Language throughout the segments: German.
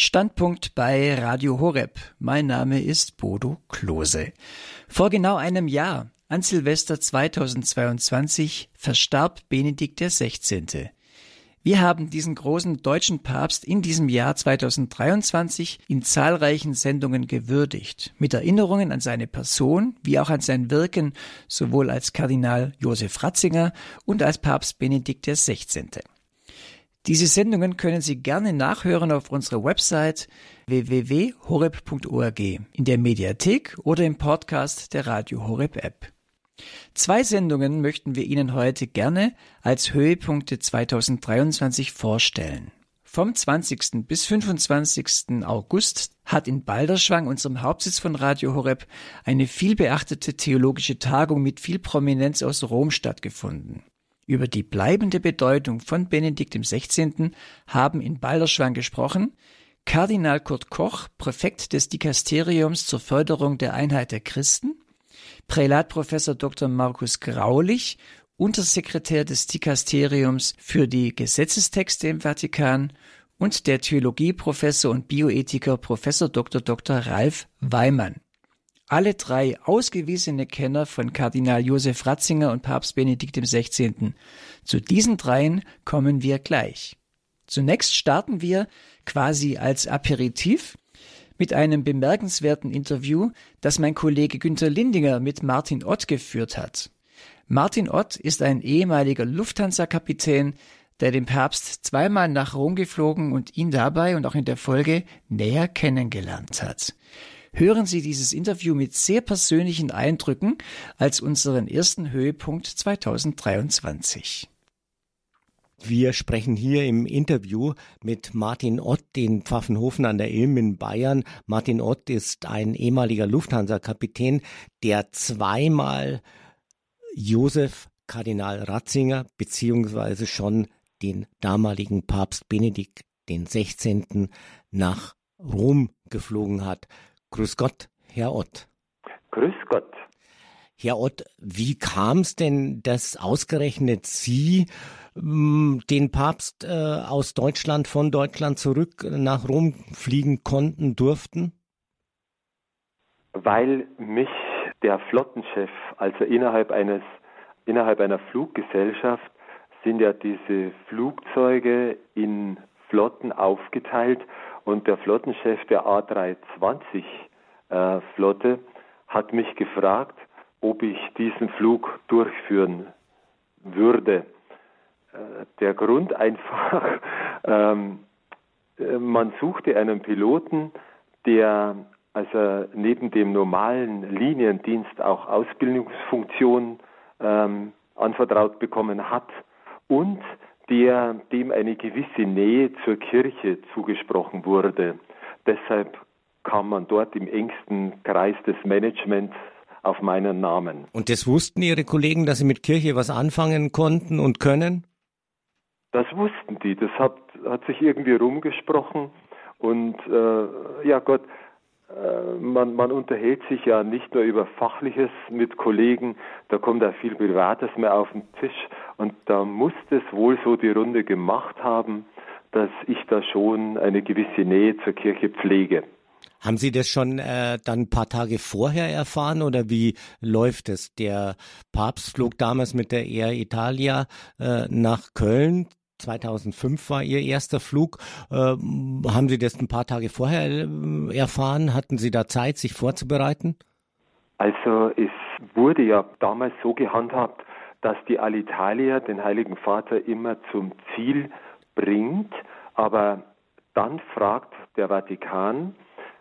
Standpunkt bei Radio Horeb. Mein Name ist Bodo Klose. Vor genau einem Jahr, an Silvester 2022, verstarb Benedikt XVI. Wir haben diesen großen deutschen Papst in diesem Jahr 2023 in zahlreichen Sendungen gewürdigt, mit Erinnerungen an seine Person wie auch an sein Wirken sowohl als Kardinal Josef Ratzinger und als Papst Benedikt XVI. Diese Sendungen können Sie gerne nachhören auf unserer Website www.horeb.org, in der Mediathek oder im Podcast der Radio Horeb App. Zwei Sendungen möchten wir Ihnen heute gerne als Höhepunkte 2023 vorstellen. Vom 20. bis 25. August hat in Balderschwang, unserem Hauptsitz von Radio Horeb, eine vielbeachtete theologische Tagung mit viel Prominenz aus Rom stattgefunden. Über die bleibende Bedeutung von Benedikt XVI. haben in Balderschwang gesprochen Kardinal Kurt Koch, Präfekt des Dikasteriums zur Förderung der Einheit der Christen, Prälat Professor Dr. Markus Graulich, Untersekretär des Dikasteriums für die Gesetzestexte im Vatikan und der Theologieprofessor und Bioethiker Professor Dr. Dr. Ralf Weimann. Alle drei ausgewiesene Kenner von Kardinal Josef Ratzinger und Papst Benedikt XVI. Zu diesen dreien kommen wir gleich. Zunächst starten wir quasi als Aperitif mit einem bemerkenswerten Interview, das mein Kollege Günter Lindinger mit Martin Ott geführt hat. Martin Ott ist ein ehemaliger Lufthansa-Kapitän, der den Papst zweimal nach Rom geflogen und ihn dabei und auch in der Folge näher kennengelernt hat. Hören Sie dieses Interview mit sehr persönlichen Eindrücken als unseren ersten Höhepunkt 2023. Wir sprechen hier im Interview mit Martin Ott, den Pfaffenhofen an der Ilm in Bayern. Martin Ott ist ein ehemaliger Lufthansa-Kapitän, der zweimal Josef Kardinal Ratzinger beziehungsweise schon den damaligen Papst Benedikt den 16. nach Rom geflogen hat. Grüß Gott, Herr Ott. Grüß Gott. Herr Ott, wie kam es denn, dass ausgerechnet Sie den Papst äh, aus Deutschland, von Deutschland zurück nach Rom fliegen konnten, durften? Weil mich der Flottenchef, also innerhalb eines, innerhalb einer Fluggesellschaft, sind ja diese Flugzeuge in Flotten aufgeteilt und der Flottenchef der A320 äh, hat mich gefragt, ob ich diesen Flug durchführen würde. Äh, der Grund einfach, ähm, äh, man suchte einen Piloten, der also neben dem normalen Liniendienst auch Ausbildungsfunktion ähm, anvertraut bekommen hat und der dem eine gewisse Nähe zur Kirche zugesprochen wurde. Deshalb kam man dort im engsten Kreis des Managements auf meinen Namen. Und das wussten Ihre Kollegen, dass Sie mit Kirche was anfangen konnten und können? Das wussten die. Das hat, hat sich irgendwie rumgesprochen. Und äh, ja Gott, man, man unterhält sich ja nicht nur über Fachliches mit Kollegen, da kommt auch viel Privates mehr auf den Tisch. Und da muss es wohl so die Runde gemacht haben, dass ich da schon eine gewisse Nähe zur Kirche pflege. Haben Sie das schon äh, dann ein paar Tage vorher erfahren oder wie läuft es? Der Papst flog damals mit der Air Italia äh, nach Köln 2005 war Ihr erster Flug. Ähm, haben Sie das ein paar Tage vorher äh, erfahren? Hatten Sie da Zeit, sich vorzubereiten? Also es wurde ja damals so gehandhabt, dass die Alitalia den Heiligen Vater immer zum Ziel bringt, aber dann fragt der Vatikan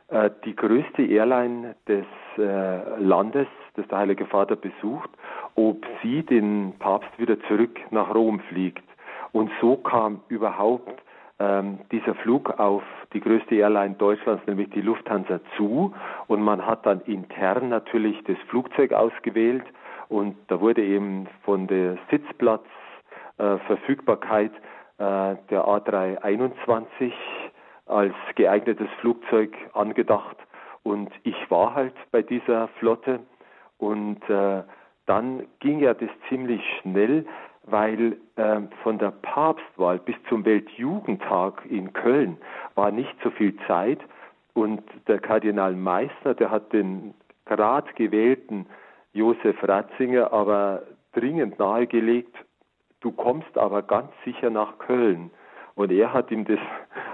äh, die größte Airline des äh, Landes, das der Heilige Vater besucht, ob sie den Papst wieder zurück nach Rom fliegt. Und so kam überhaupt ähm, dieser Flug auf die größte Airline Deutschlands, nämlich die Lufthansa, zu. Und man hat dann intern natürlich das Flugzeug ausgewählt. Und da wurde eben von der Sitzplatzverfügbarkeit äh, äh, der A321 als geeignetes Flugzeug angedacht. Und ich war halt bei dieser Flotte. Und äh, dann ging ja das ziemlich schnell, weil äh, von der Papstwahl bis zum Weltjugendtag in Köln war nicht so viel Zeit und der Kardinal Meissner, der hat den gerade gewählten Josef Ratzinger aber dringend nahegelegt, du kommst aber ganz sicher nach Köln. Und er hat ihm das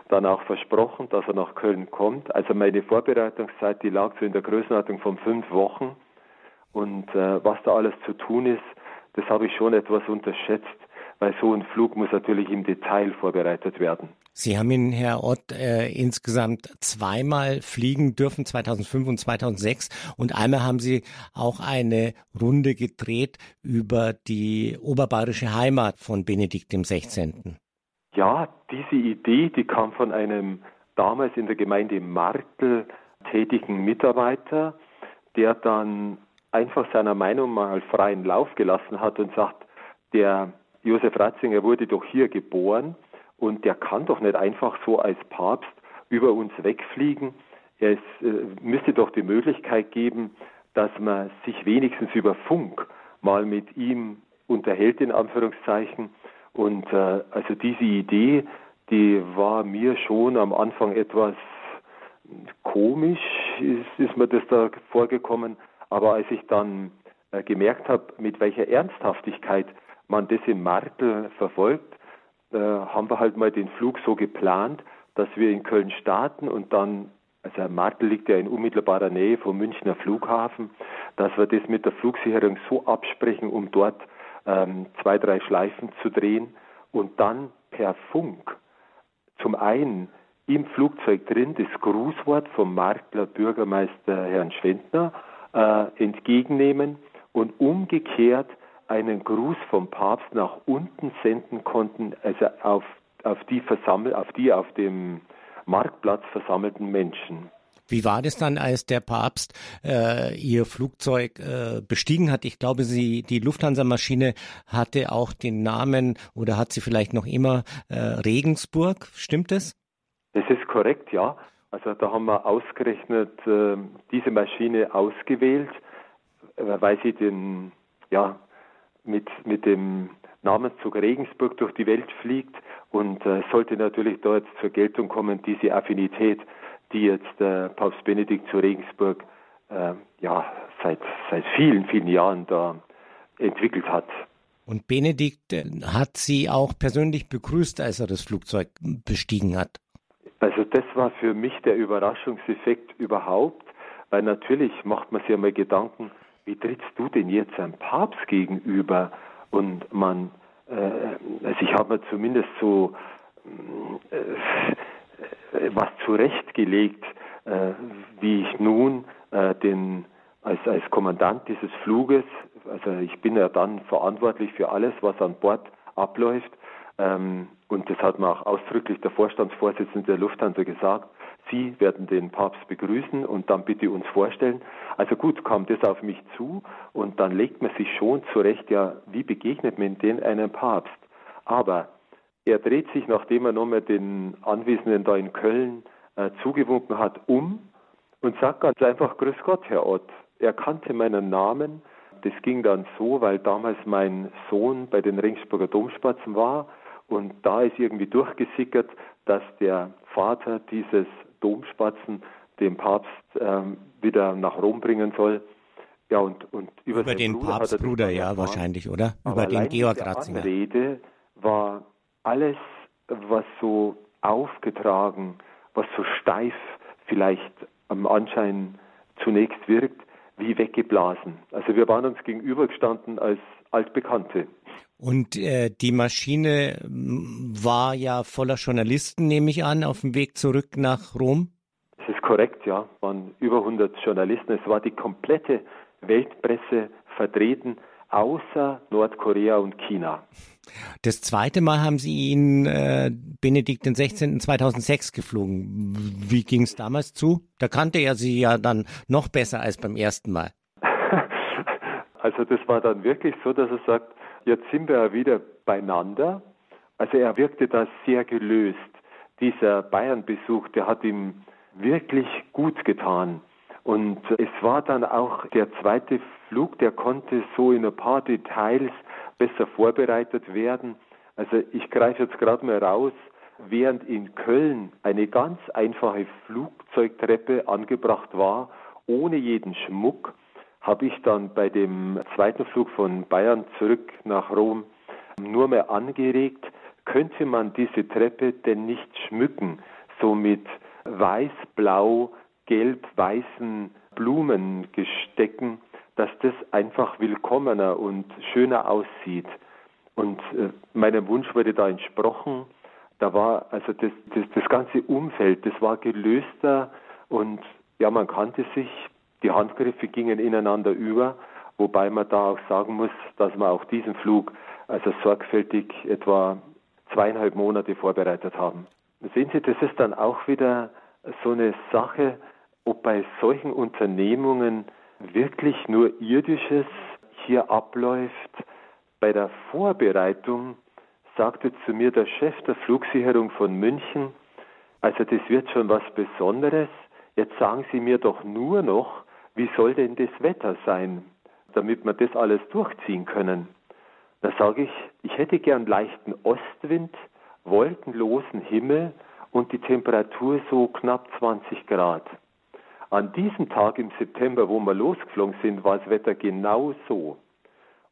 dann auch versprochen, dass er nach Köln kommt. Also meine Vorbereitungszeit, die lag so in der Größenordnung von fünf Wochen. Und äh, was da alles zu tun ist, das habe ich schon etwas unterschätzt, weil so ein Flug muss natürlich im Detail vorbereitet werden. Sie haben ihn, Herr Ott, äh, insgesamt zweimal fliegen dürfen, 2005 und 2006. Und einmal haben Sie auch eine Runde gedreht über die oberbayerische Heimat von Benedikt XVI. Ja, diese Idee, die kam von einem damals in der Gemeinde Martel tätigen Mitarbeiter, der dann einfach seiner Meinung mal freien Lauf gelassen hat und sagt, der Josef Ratzinger wurde doch hier geboren und der kann doch nicht einfach so als Papst über uns wegfliegen. Es äh, müsste doch die Möglichkeit geben, dass man sich wenigstens über Funk mal mit ihm unterhält, in Anführungszeichen, und äh, also diese Idee, die war mir schon am Anfang etwas komisch, ist, ist mir das da vorgekommen. Aber als ich dann äh, gemerkt habe, mit welcher Ernsthaftigkeit man das in Martel verfolgt, äh, haben wir halt mal den Flug so geplant, dass wir in Köln starten und dann, also Martel liegt ja in unmittelbarer Nähe vom Münchner Flughafen, dass wir das mit der Flugsicherung so absprechen, um dort ähm, zwei, drei Schleifen zu drehen und dann per Funk zum einen im Flugzeug drin das Grußwort vom Markler Bürgermeister Herrn Schwendner äh, entgegennehmen und umgekehrt einen Gruß vom Papst nach unten senden konnten, also auf, auf die versammelt, auf die auf dem Marktplatz versammelten Menschen. Wie war das dann, als der Papst äh, Ihr Flugzeug äh, bestiegen hat? Ich glaube, sie, die Lufthansa-Maschine hatte auch den Namen oder hat sie vielleicht noch immer äh, Regensburg. Stimmt das? Das ist korrekt, ja. Also da haben wir ausgerechnet äh, diese Maschine ausgewählt, äh, weil sie den, ja, mit, mit dem Namenszug Regensburg durch die Welt fliegt und äh, sollte natürlich dort zur Geltung kommen, diese Affinität die jetzt äh, Papst Benedikt zu Regensburg äh, ja, seit, seit vielen, vielen Jahren da entwickelt hat. Und Benedikt äh, hat Sie auch persönlich begrüßt, als er das Flugzeug bestiegen hat? Also das war für mich der Überraschungseffekt überhaupt, weil natürlich macht man sich ja mal Gedanken, wie trittst du denn jetzt einem Papst gegenüber? Und man, äh, also ich habe mir zumindest so äh, äh, was zurechtgelegt, äh, wie ich nun äh, den als, als Kommandant dieses Fluges, also ich bin ja dann verantwortlich für alles, was an Bord abläuft. Ähm, und das hat mir auch ausdrücklich der Vorstandsvorsitzende der Lufthansa gesagt. Sie werden den Papst begrüßen und dann bitte uns vorstellen. Also gut, kam das auf mich zu und dann legt man sich schon zurecht, ja, wie begegnet man denn einem Papst? Aber er dreht sich, nachdem er nochmal den Anwesenden da in Köln äh, zugewunken hat, um und sagt ganz einfach, Grüß Gott, Herr Ott. Er kannte meinen Namen. Das ging dann so, weil damals mein Sohn bei den Ringsburger Domspatzen war und da ist irgendwie durchgesickert, dass der Vater dieses Domspatzen den Papst ähm, wieder nach Rom bringen soll. Ja, und, und über, über den Bruder Papstbruder, ja, wahrscheinlich, oder? Über den Georg Ratzinger. Die Rede war alles, was so aufgetragen, was so steif vielleicht am Anschein zunächst wirkt, wie weggeblasen. Also wir waren uns gegenübergestanden als Altbekannte. Und äh, die Maschine war ja voller Journalisten, nehme ich an, auf dem Weg zurück nach Rom? Das ist korrekt, ja. Es waren über 100 Journalisten. Es war die komplette Weltpresse vertreten außer Nordkorea und China. Das zweite Mal haben Sie ihn äh, Benedikt XVI. 2006 geflogen. Wie ging es damals zu? Da kannte er Sie ja dann noch besser als beim ersten Mal. Also das war dann wirklich so, dass er sagt, jetzt sind wir wieder beieinander. Also er wirkte da sehr gelöst. Dieser Bayern-Besuch, der hat ihm wirklich gut getan. Und es war dann auch der zweite Flug, der konnte so in ein paar Details besser vorbereitet werden. Also ich greife jetzt gerade mal raus, während in Köln eine ganz einfache Flugzeugtreppe angebracht war, ohne jeden Schmuck, habe ich dann bei dem zweiten Flug von Bayern zurück nach Rom nur mehr angeregt, könnte man diese Treppe denn nicht schmücken, so mit weiß, blau, gelb, weißen Blumengestecken, dass das einfach willkommener und schöner aussieht. Und äh, meinem Wunsch wurde da entsprochen. Da war also das, das, das ganze Umfeld, das war gelöster und ja, man kannte sich, die Handgriffe gingen ineinander über, wobei man da auch sagen muss, dass man auch diesen Flug also sorgfältig etwa zweieinhalb Monate vorbereitet haben. Sehen Sie, das ist dann auch wieder so eine Sache, ob bei solchen Unternehmungen wirklich nur irdisches hier abläuft. Bei der Vorbereitung sagte zu mir der Chef der Flugsicherung von München, also das wird schon was Besonderes. Jetzt sagen Sie mir doch nur noch, wie soll denn das Wetter sein, damit wir das alles durchziehen können. Da sage ich, ich hätte gern leichten Ostwind, wolkenlosen Himmel und die Temperatur so knapp 20 Grad. An diesem Tag im September, wo wir losgeflogen sind, war das Wetter genau so.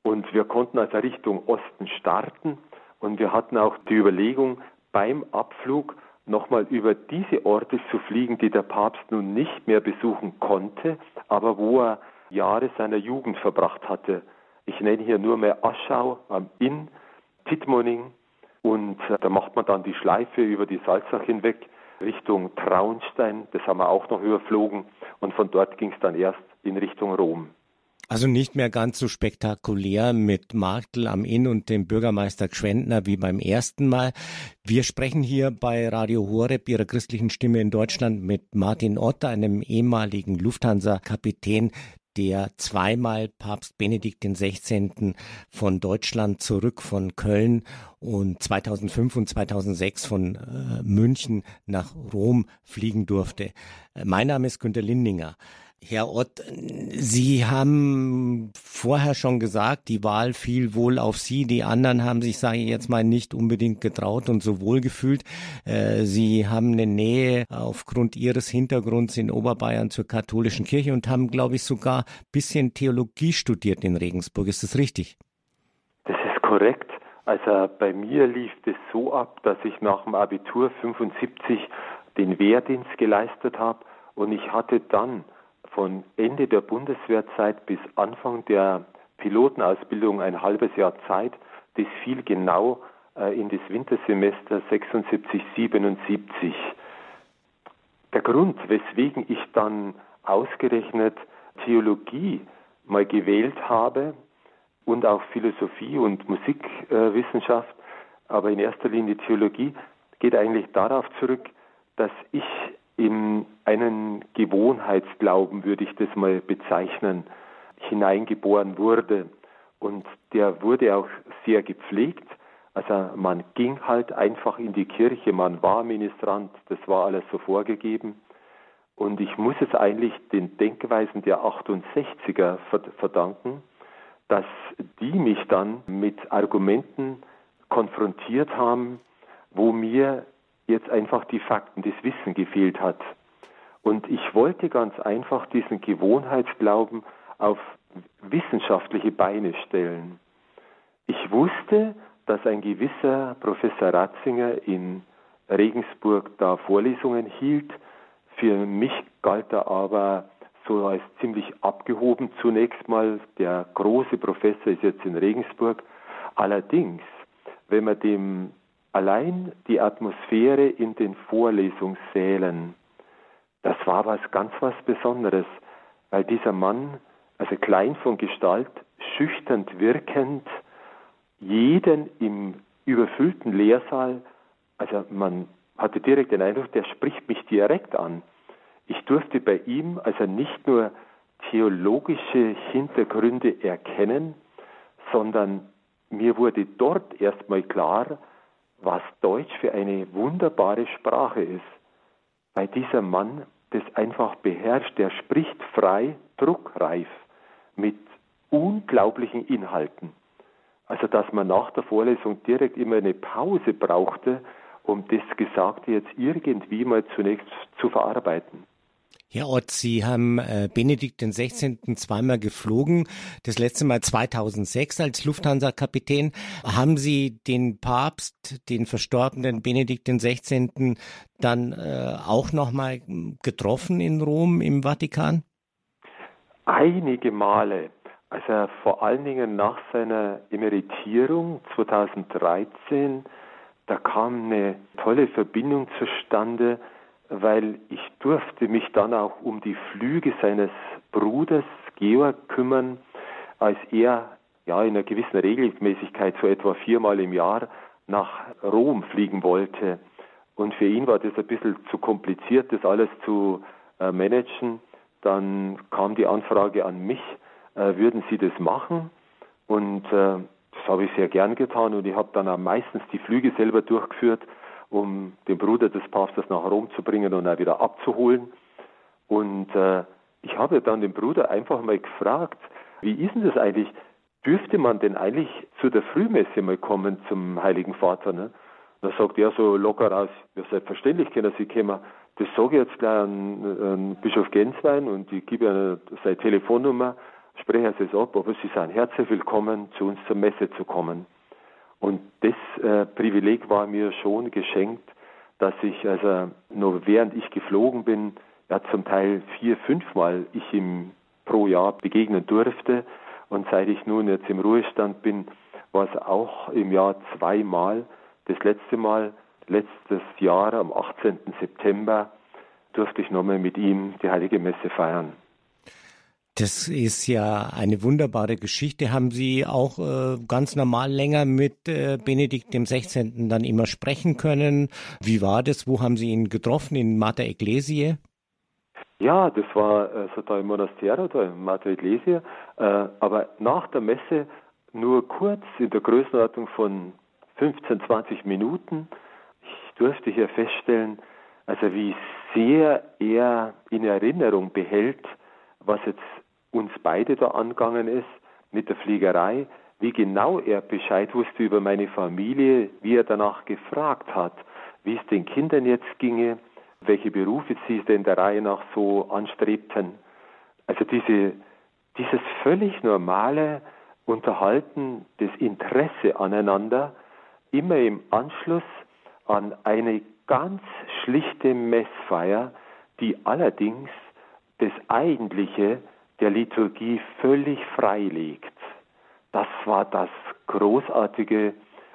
Und wir konnten also Richtung Osten starten und wir hatten auch die Überlegung, beim Abflug nochmal über diese Orte zu fliegen, die der Papst nun nicht mehr besuchen konnte, aber wo er Jahre seiner Jugend verbracht hatte. Ich nenne hier nur mehr Aschau am Inn, Tittmoning und äh, da macht man dann die Schleife über die Salzach hinweg Richtung Traunstein, das haben wir auch noch überflogen und von dort ging es dann erst in Richtung Rom. Also nicht mehr ganz so spektakulär mit Marktl am Inn und dem Bürgermeister Gschwendner wie beim ersten Mal. Wir sprechen hier bei Radio Horeb, ihrer christlichen Stimme in Deutschland, mit Martin Ott, einem ehemaligen Lufthansa-Kapitän, der zweimal Papst Benedikt XVI. von Deutschland zurück von Köln und 2005 und 2006 von äh, München nach Rom fliegen durfte. Mein Name ist Günter Lindinger. Herr Ott, Sie haben vorher schon gesagt, die Wahl fiel wohl auf Sie. Die anderen haben sich, sage ich jetzt mal, nicht unbedingt getraut und so wohl gefühlt. Äh, Sie haben eine Nähe aufgrund Ihres Hintergrunds in Oberbayern zur katholischen Kirche und haben, glaube ich, sogar ein bisschen Theologie studiert in Regensburg. Ist das richtig? Das ist korrekt. Also bei mir lief es so ab, dass ich nach dem Abitur 75 den Wehrdienst geleistet habe und ich hatte dann von Ende der Bundeswehrzeit bis Anfang der Pilotenausbildung ein halbes Jahr Zeit. Das fiel genau äh, in das Wintersemester 76, 77. Der Grund, weswegen ich dann ausgerechnet Theologie mal gewählt habe und auch Philosophie und Musikwissenschaft, äh, aber in erster Linie Theologie, geht eigentlich darauf zurück, dass ich in einen Gewohnheitsglauben, würde ich das mal bezeichnen, hineingeboren wurde. Und der wurde auch sehr gepflegt. Also man ging halt einfach in die Kirche, man war Ministrant, das war alles so vorgegeben. Und ich muss es eigentlich den Denkweisen der 68er verdanken, dass die mich dann mit Argumenten konfrontiert haben, wo mir jetzt einfach die Fakten, das Wissen gefehlt hat. Und ich wollte ganz einfach diesen Gewohnheitsglauben auf wissenschaftliche Beine stellen. Ich wusste, dass ein gewisser Professor Ratzinger in Regensburg da Vorlesungen hielt. Für mich galt er aber so als ziemlich abgehoben zunächst mal. Der große Professor ist jetzt in Regensburg. Allerdings, wenn man dem Allein die Atmosphäre in den Vorlesungssälen, das war was ganz was Besonderes, weil dieser Mann, also klein von Gestalt, schüchtern wirkend, jeden im überfüllten Lehrsaal, also man hatte direkt den Eindruck, der spricht mich direkt an. Ich durfte bei ihm also nicht nur theologische Hintergründe erkennen, sondern mir wurde dort erstmal klar, was Deutsch für eine wunderbare Sprache ist. Weil dieser Mann das einfach beherrscht, der spricht frei, druckreif, mit unglaublichen Inhalten. Also dass man nach der Vorlesung direkt immer eine Pause brauchte, um das Gesagte jetzt irgendwie mal zunächst zu verarbeiten. Herr Ott, Sie haben äh, Benedikt XVI. zweimal geflogen. Das letzte Mal 2006 als Lufthansa-Kapitän. Haben Sie den Papst, den verstorbenen Benedikt XVI. dann äh, auch nochmal getroffen in Rom im Vatikan? Einige Male. Also vor allen Dingen nach seiner Emeritierung 2013, da kam eine tolle Verbindung zustande weil ich durfte mich dann auch um die Flüge seines Bruders Georg kümmern, als er ja in einer gewissen Regelmäßigkeit so etwa viermal im Jahr nach Rom fliegen wollte. Und für ihn war das ein bisschen zu kompliziert, das alles zu äh, managen. Dann kam die Anfrage an mich, äh, würden Sie das machen? Und äh, das habe ich sehr gern getan und ich habe dann auch meistens die Flüge selber durchgeführt um den Bruder des Papstes nach Rom zu bringen und auch wieder abzuholen. Und äh, ich habe dann den Bruder einfach mal gefragt, wie ist denn das eigentlich? Dürfte man denn eigentlich zu der Frühmesse mal kommen zum Heiligen Vater? Ne? Da sagt er so locker aus, ja selbstverständlich können Sie kommen. Das sage ich jetzt gleich an, an Bischof Genswein und ich gebe ihm seine Telefonnummer, spreche es ab, aber Sie sind herzlich willkommen, zu uns zur Messe zu kommen. Und das äh, Privileg war mir schon geschenkt, dass ich also nur während ich geflogen bin, ja zum Teil vier, fünfmal ich ihm pro Jahr begegnen durfte. Und seit ich nun jetzt im Ruhestand bin, war es auch im Jahr zweimal. Das letzte Mal, letztes Jahr am 18. September, durfte ich nochmal mit ihm die Heilige Messe feiern. Das ist ja eine wunderbare Geschichte. Haben Sie auch äh, ganz normal länger mit äh, Benedikt dem 16. dann immer sprechen können? Wie war das? Wo haben Sie ihn getroffen? In Mater Ecclesiae? Ja, das war also da im Monastero, da in Mater Ecclesiae. Äh, aber nach der Messe nur kurz in der Größenordnung von 15, 20 Minuten. Ich durfte hier feststellen, also wie sehr er in Erinnerung behält, was jetzt uns beide da angegangen ist mit der Fliegerei, wie genau er Bescheid wusste über meine Familie, wie er danach gefragt hat, wie es den Kindern jetzt ginge, welche Berufe sie denn der Reihe nach so anstrebten. Also diese, dieses völlig normale Unterhalten, das Interesse aneinander, immer im Anschluss an eine ganz schlichte Messfeier, die allerdings das Eigentliche der Liturgie völlig freilegt. Das war das Großartige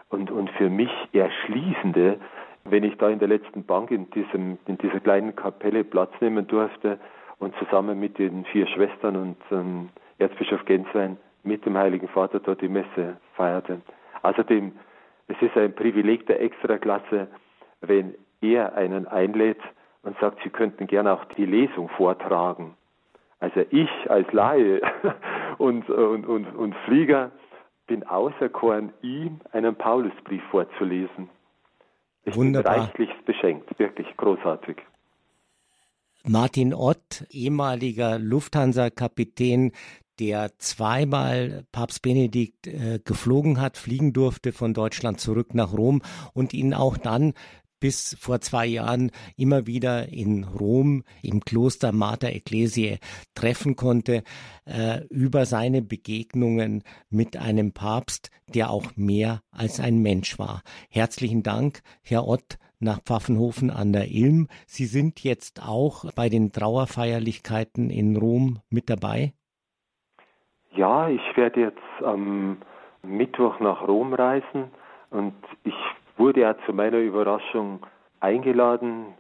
und, und für mich Erschließende, wenn ich da in der letzten Bank in, diesem, in dieser kleinen Kapelle Platz nehmen durfte und zusammen mit den vier Schwestern und ähm, Erzbischof Genswein mit dem Heiligen Vater dort die Messe feierte. Außerdem, es ist ein Privileg der Extraklasse, wenn er einen einlädt und sagt, Sie könnten gerne auch die Lesung vortragen. Also ich als Laie und, und, und, und Flieger bin auserkoren, ihm einen Paulusbrief vorzulesen. Ich Wunderbar. bin reichlichst beschenkt, wirklich großartig. Martin Ott, ehemaliger Lufthansa-Kapitän, der zweimal Papst Benedikt äh, geflogen hat, fliegen durfte von Deutschland zurück nach Rom und ihn auch dann bis vor zwei Jahren immer wieder in Rom im Kloster Mater Ecclesiae treffen konnte, äh, über seine Begegnungen mit einem Papst, der auch mehr als ein Mensch war. Herzlichen Dank, Herr Ott, nach Pfaffenhofen an der Ilm. Sie sind jetzt auch bei den Trauerfeierlichkeiten in Rom mit dabei? Ja, ich werde jetzt am Mittwoch nach Rom reisen und ich wurde ja zu meiner Überraschung eingeladen.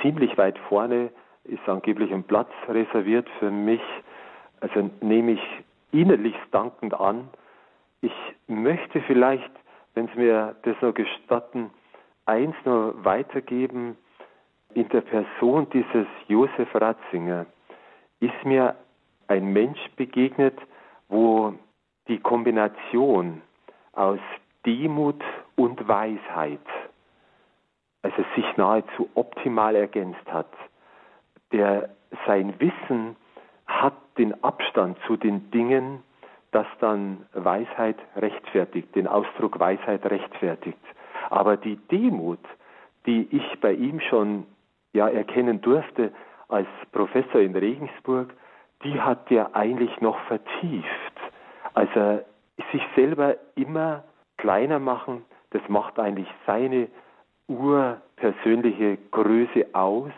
Ziemlich weit vorne ist angeblich ein Platz reserviert für mich. Also nehme ich innerlich dankend an. Ich möchte vielleicht, wenn Sie mir das noch gestatten, eins nur weitergeben. In der Person dieses Josef Ratzinger ist mir ein Mensch begegnet, wo die Kombination aus Demut und Weisheit, also sich nahezu optimal ergänzt hat, der sein Wissen hat den Abstand zu den Dingen, das dann Weisheit rechtfertigt, den Ausdruck Weisheit rechtfertigt. Aber die Demut, die ich bei ihm schon ja erkennen durfte als Professor in Regensburg, die hat er eigentlich noch vertieft. Also sich selber immer kleiner machen, das macht eigentlich seine urpersönliche Größe aus,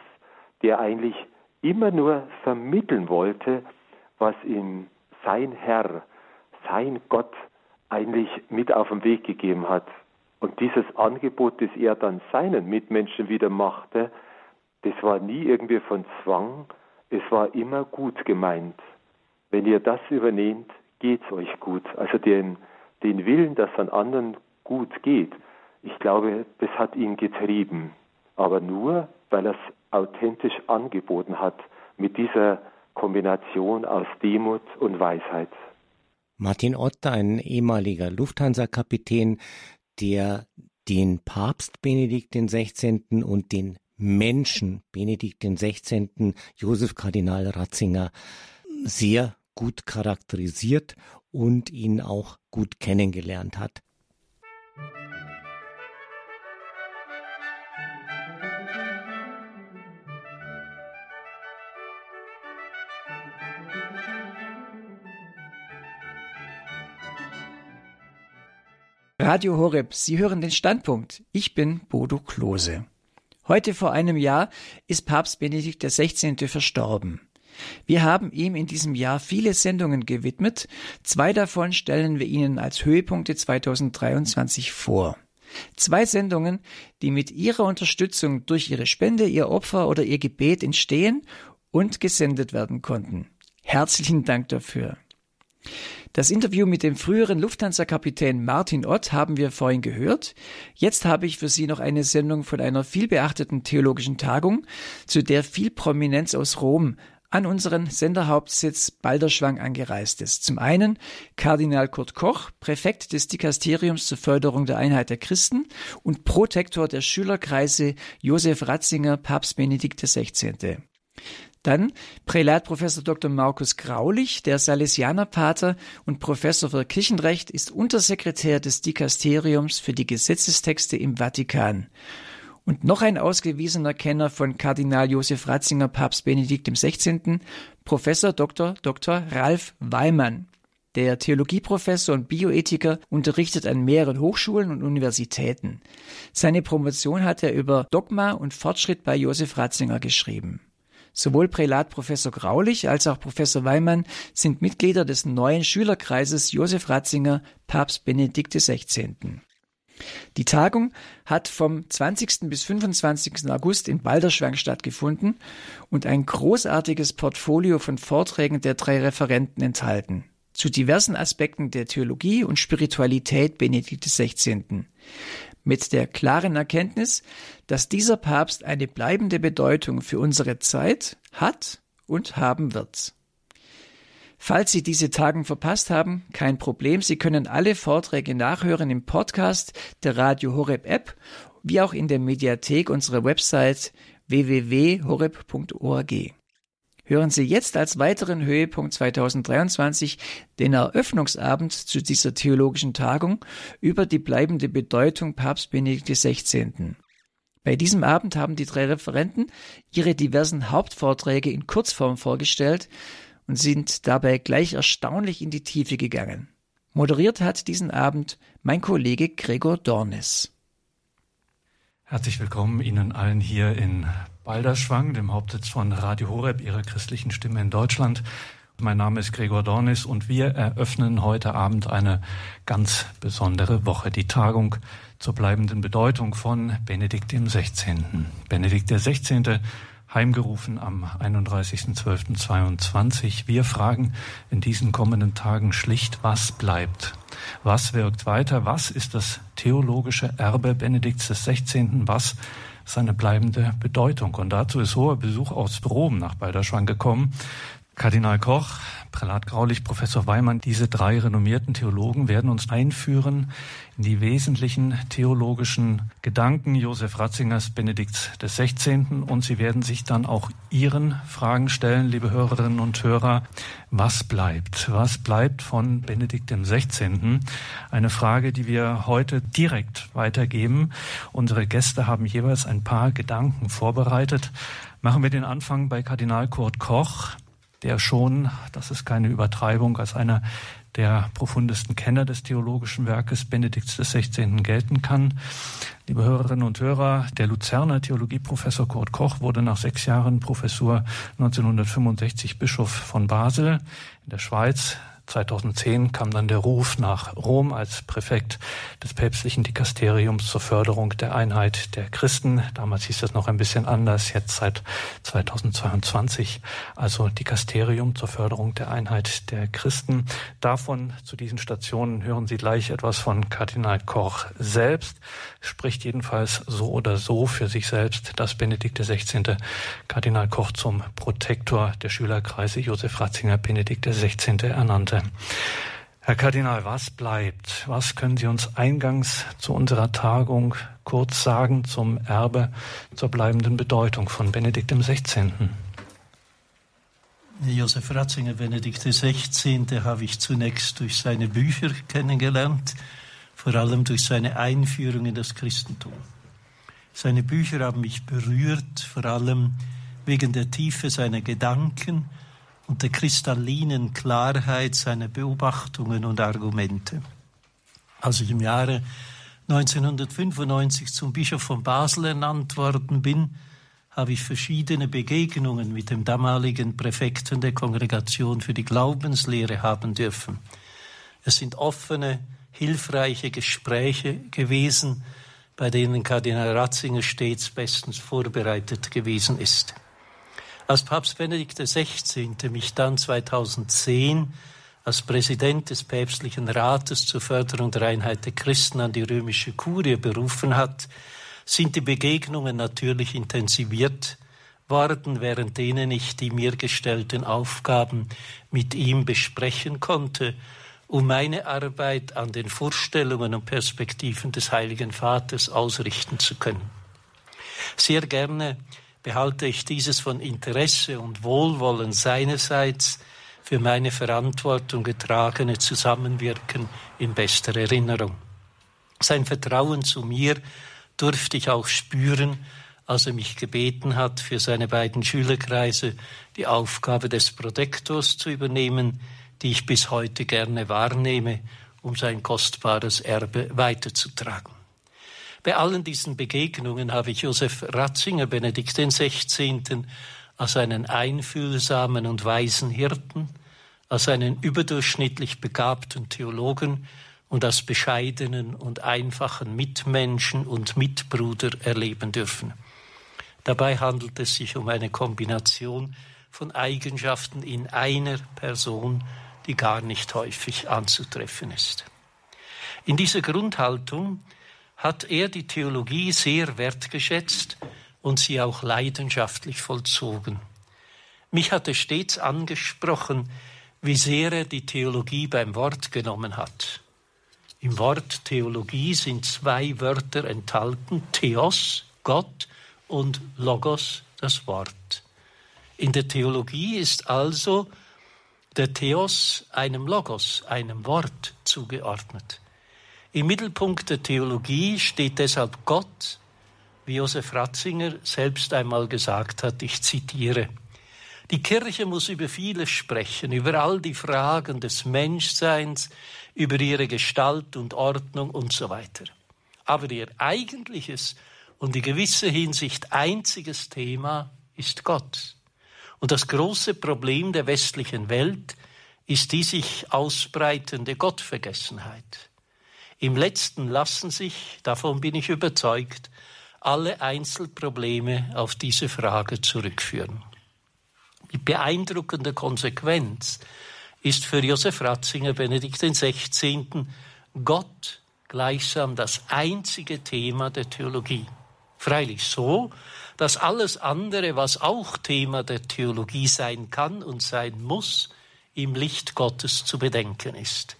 der eigentlich immer nur vermitteln wollte, was ihm sein Herr, sein Gott eigentlich mit auf den Weg gegeben hat. Und dieses Angebot, das er dann seinen Mitmenschen wieder machte, das war nie irgendwie von Zwang, es war immer gut gemeint. Wenn ihr das übernehmt, geht's euch gut. Also den, den Willen, dass an anderen gut geht, ich glaube, das hat ihn getrieben. Aber nur, weil er es authentisch angeboten hat, mit dieser Kombination aus Demut und Weisheit. Martin Ott, ein ehemaliger Lufthansa-Kapitän, der den Papst Benedikt XVI. und den Menschen Benedikt XVI. Josef Kardinal Ratzinger sehr gut charakterisiert und ihn auch gut kennengelernt hat. Radio Horeb, Sie hören den Standpunkt. Ich bin Bodo Klose. Heute vor einem Jahr ist Papst Benedikt XVI. verstorben. Wir haben ihm in diesem Jahr viele Sendungen gewidmet. Zwei davon stellen wir Ihnen als Höhepunkte 2023 vor. Zwei Sendungen, die mit Ihrer Unterstützung durch Ihre Spende, Ihr Opfer oder Ihr Gebet entstehen und gesendet werden konnten. Herzlichen Dank dafür. Das Interview mit dem früheren Lufthansa-Kapitän Martin Ott haben wir vorhin gehört. Jetzt habe ich für Sie noch eine Sendung von einer vielbeachteten theologischen Tagung, zu der viel Prominenz aus Rom an unseren Senderhauptsitz Balderschwang angereist ist. Zum einen Kardinal Kurt Koch, Präfekt des Dikasteriums zur Förderung der Einheit der Christen und Protektor der Schülerkreise Josef Ratzinger, Papst Benedikt XVI. Dann Prälat Professor Dr. Markus Graulich, der Salesianerpater und Professor für Kirchenrecht, ist Untersekretär des Dikasteriums für die Gesetzestexte im Vatikan. Und noch ein ausgewiesener Kenner von Kardinal Josef Ratzinger, Papst Benedikt XVI., Professor Dr. Dr. Ralf Weimann. Der Theologieprofessor und Bioethiker unterrichtet an mehreren Hochschulen und Universitäten. Seine Promotion hat er über Dogma und Fortschritt bei Josef Ratzinger geschrieben. Sowohl Prälat Professor Graulich als auch Professor Weimann sind Mitglieder des neuen Schülerkreises Josef Ratzinger, Papst Benedikt XVI. Die Tagung hat vom 20. bis 25. August in Balderschwang stattgefunden und ein großartiges Portfolio von Vorträgen der drei Referenten enthalten zu diversen Aspekten der Theologie und Spiritualität Benedikt XVI mit der klaren Erkenntnis, dass dieser Papst eine bleibende Bedeutung für unsere Zeit hat und haben wird. Falls Sie diese Tagen verpasst haben, kein Problem. Sie können alle Vorträge nachhören im Podcast der Radio Horeb App, wie auch in der Mediathek unserer Website www.horeb.org. Hören Sie jetzt als weiteren Höhepunkt 2023 den Eröffnungsabend zu dieser theologischen Tagung über die bleibende Bedeutung Papst Benedikt XVI. Bei diesem Abend haben die drei Referenten ihre diversen Hauptvorträge in Kurzform vorgestellt und sind dabei gleich erstaunlich in die Tiefe gegangen. Moderiert hat diesen Abend mein Kollege Gregor Dornis. Herzlich willkommen Ihnen allen hier in Balderschwang, dem Hauptsitz von Radio Horeb, Ihrer christlichen Stimme in Deutschland. Mein Name ist Gregor Dornis und wir eröffnen heute Abend eine ganz besondere Woche, die Tagung zur bleibenden Bedeutung von Benedikt XVI. Benedikt XVI heimgerufen am 31.12.22. Wir fragen in diesen kommenden Tagen schlicht, was bleibt? Was wirkt weiter? Was ist das theologische Erbe Benedikts XVI.? Was seine bleibende Bedeutung? Und dazu ist hoher Besuch aus Rom nach Balderschwang gekommen. Kardinal Koch, Prälat Graulich, Professor Weimann, diese drei renommierten Theologen werden uns einführen in die wesentlichen theologischen Gedanken Josef Ratzingers Benedikts des 16. Und sie werden sich dann auch Ihren Fragen stellen, liebe Hörerinnen und Hörer. Was bleibt? Was bleibt von Benedikt dem 16.? Eine Frage, die wir heute direkt weitergeben. Unsere Gäste haben jeweils ein paar Gedanken vorbereitet. Machen wir den Anfang bei Kardinal Kurt Koch der schon, das ist keine Übertreibung, als einer der profundesten Kenner des theologischen Werkes Benedikts XVI. gelten kann. Liebe Hörerinnen und Hörer, der Luzerner Theologieprofessor Kurt Koch wurde nach sechs Jahren Professur 1965 Bischof von Basel in der Schweiz. 2010 kam dann der Ruf nach Rom als Präfekt des päpstlichen Dikasteriums zur Förderung der Einheit der Christen. Damals hieß es noch ein bisschen anders, jetzt seit 2022 also Dikasterium zur Förderung der Einheit der Christen. Davon zu diesen Stationen hören Sie gleich etwas von Kardinal Koch selbst, spricht jedenfalls so oder so für sich selbst, dass Benedikt XVI. Kardinal Koch zum Protektor der Schülerkreise Josef Ratzinger Benedikt XVI. ernannte. Herr Kardinal, was bleibt? Was können Sie uns eingangs zu unserer Tagung kurz sagen zum Erbe, zur bleibenden Bedeutung von Benedikt XVI.? Josef Ratzinger, Benedikt XVI., habe ich zunächst durch seine Bücher kennengelernt, vor allem durch seine Einführung in das Christentum. Seine Bücher haben mich berührt, vor allem wegen der Tiefe seiner Gedanken und der kristallinen Klarheit seiner Beobachtungen und Argumente. Als ich im Jahre 1995 zum Bischof von Basel ernannt worden bin, habe ich verschiedene Begegnungen mit dem damaligen Präfekten der Kongregation für die Glaubenslehre haben dürfen. Es sind offene, hilfreiche Gespräche gewesen, bei denen Kardinal Ratzinger stets bestens vorbereitet gewesen ist. Als Papst Benedikt XVI. mich dann 2010 als Präsident des päpstlichen Rates zur Förderung der Einheit der Christen an die römische Kurie berufen hat, sind die Begegnungen natürlich intensiviert worden, während denen ich die mir gestellten Aufgaben mit ihm besprechen konnte, um meine Arbeit an den Vorstellungen und Perspektiven des Heiligen Vaters ausrichten zu können. Sehr gerne behalte ich dieses von Interesse und Wohlwollen seinerseits für meine Verantwortung getragene Zusammenwirken in bester Erinnerung. Sein Vertrauen zu mir durfte ich auch spüren, als er mich gebeten hat, für seine beiden Schülerkreise die Aufgabe des Protektors zu übernehmen, die ich bis heute gerne wahrnehme, um sein kostbares Erbe weiterzutragen. Bei allen diesen Begegnungen habe ich Josef Ratzinger, Benedikt XVI., als einen einfühlsamen und weisen Hirten, als einen überdurchschnittlich begabten Theologen und als bescheidenen und einfachen Mitmenschen und Mitbruder erleben dürfen. Dabei handelt es sich um eine Kombination von Eigenschaften in einer Person, die gar nicht häufig anzutreffen ist. In dieser Grundhaltung hat er die Theologie sehr wertgeschätzt und sie auch leidenschaftlich vollzogen. Mich hat er stets angesprochen, wie sehr er die Theologie beim Wort genommen hat. Im Wort Theologie sind zwei Wörter enthalten, Theos, Gott, und Logos, das Wort. In der Theologie ist also der Theos einem Logos, einem Wort zugeordnet. Im Mittelpunkt der Theologie steht deshalb Gott, wie Josef Ratzinger selbst einmal gesagt hat, ich zitiere, die Kirche muss über vieles sprechen, über all die Fragen des Menschseins, über ihre Gestalt und Ordnung und so weiter. Aber ihr eigentliches und in gewisser Hinsicht einziges Thema ist Gott. Und das große Problem der westlichen Welt ist die sich ausbreitende Gottvergessenheit. Im letzten lassen sich, davon bin ich überzeugt, alle Einzelprobleme auf diese Frage zurückführen. Mit beeindruckender Konsequenz ist für Josef Ratzinger Benedikt XVI. Gott gleichsam das einzige Thema der Theologie. Freilich so, dass alles andere, was auch Thema der Theologie sein kann und sein muss, im Licht Gottes zu bedenken ist.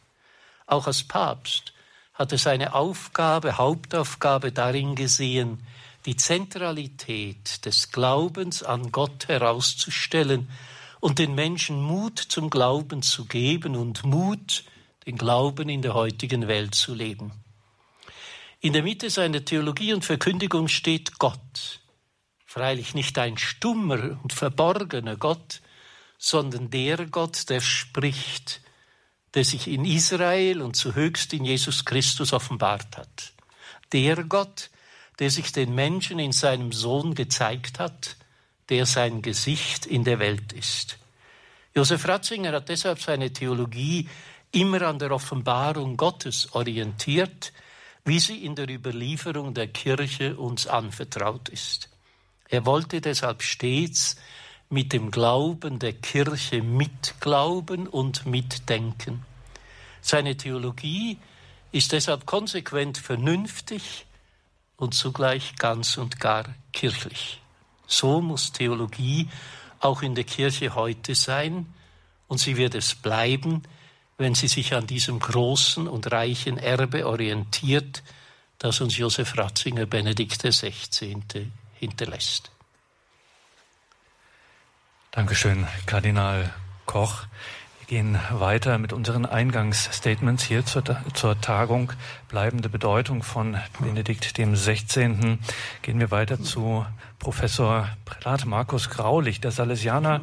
Auch als Papst hat er seine Aufgabe, Hauptaufgabe darin gesehen, die Zentralität des Glaubens an Gott herauszustellen und den Menschen Mut zum Glauben zu geben und Mut, den Glauben in der heutigen Welt zu leben. In der Mitte seiner Theologie und Verkündigung steht Gott. Freilich nicht ein stummer und verborgener Gott, sondern der Gott, der spricht, der sich in Israel und zuhöchst in Jesus Christus offenbart hat. Der Gott, der sich den Menschen in seinem Sohn gezeigt hat, der sein Gesicht in der Welt ist. Josef Ratzinger hat deshalb seine Theologie immer an der Offenbarung Gottes orientiert, wie sie in der Überlieferung der Kirche uns anvertraut ist. Er wollte deshalb stets mit dem Glauben der Kirche mitglauben und mitdenken. Seine Theologie ist deshalb konsequent vernünftig und zugleich ganz und gar kirchlich. So muss Theologie auch in der Kirche heute sein und sie wird es bleiben, wenn sie sich an diesem großen und reichen Erbe orientiert, das uns Josef Ratzinger Benedikt XVI. Hinterlässt. Dankeschön, Kardinal Koch. Wir gehen weiter mit unseren Eingangsstatements hier zur, zur Tagung Bleibende Bedeutung von Benedikt dem 16. Gehen wir weiter zu Professor Prälat Markus Graulich, der Salesianer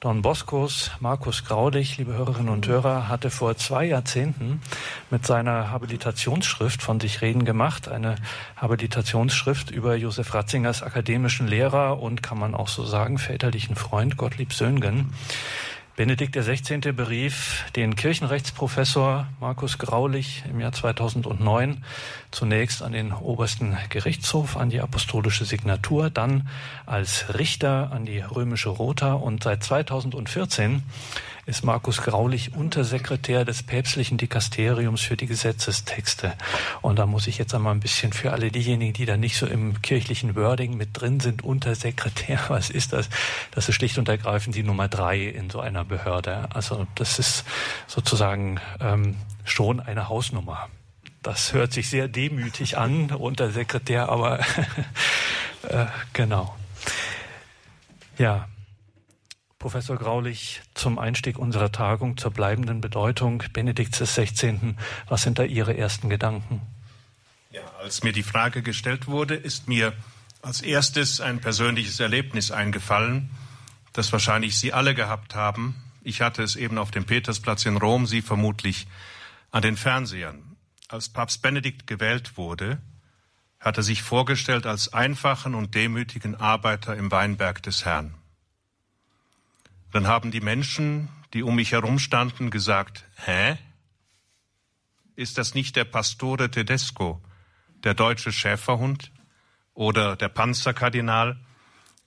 Don Boscos Markus Graulich, liebe Hörerinnen und Hörer, hatte vor zwei Jahrzehnten mit seiner Habilitationsschrift von sich reden gemacht. Eine Habilitationsschrift über Josef Ratzingers akademischen Lehrer und kann man auch so sagen, väterlichen Freund Gottlieb Söhngen. Benedikt XVI. berief den Kirchenrechtsprofessor Markus Graulich im Jahr 2009 zunächst an den obersten Gerichtshof, an die apostolische Signatur, dann als Richter an die römische Rota und seit 2014 ist Markus Graulich Untersekretär des päpstlichen Dikasteriums für die Gesetzestexte. Und da muss ich jetzt einmal ein bisschen für alle diejenigen, die da nicht so im kirchlichen Wording mit drin sind, Untersekretär, was ist das? Das ist schlicht und ergreifend die Nummer drei in so einer Behörde. Also das ist sozusagen ähm, schon eine Hausnummer. Das hört sich sehr demütig an, Untersekretär, aber äh, genau. Ja, Professor Graulich, zum Einstieg unserer Tagung zur bleibenden Bedeutung Benedikts XVI. Was sind da Ihre ersten Gedanken? Ja, als mir die Frage gestellt wurde, ist mir als erstes ein persönliches Erlebnis eingefallen, das wahrscheinlich Sie alle gehabt haben. Ich hatte es eben auf dem Petersplatz in Rom, Sie vermutlich an den Fernsehern. Als Papst Benedikt gewählt wurde, hat er sich vorgestellt als einfachen und demütigen Arbeiter im Weinberg des Herrn. Dann haben die Menschen, die um mich herum standen, gesagt, hä? Ist das nicht der Pastore Tedesco, der deutsche Schäferhund oder der Panzerkardinal,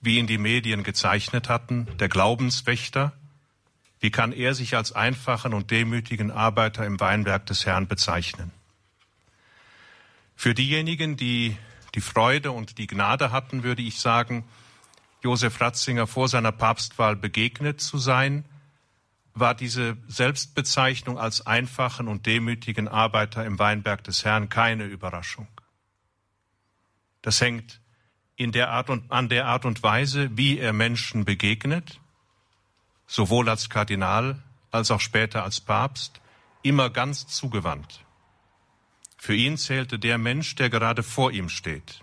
wie ihn die Medien gezeichnet hatten, der Glaubenswächter? Wie kann er sich als einfachen und demütigen Arbeiter im Weinberg des Herrn bezeichnen? Für diejenigen, die die Freude und die Gnade hatten, würde ich sagen, Josef Ratzinger vor seiner Papstwahl begegnet zu sein, war diese Selbstbezeichnung als einfachen und demütigen Arbeiter im Weinberg des Herrn keine Überraschung. Das hängt in der Art und, an der Art und Weise, wie er Menschen begegnet, sowohl als Kardinal als auch später als Papst, immer ganz zugewandt. Für ihn zählte der Mensch, der gerade vor ihm steht.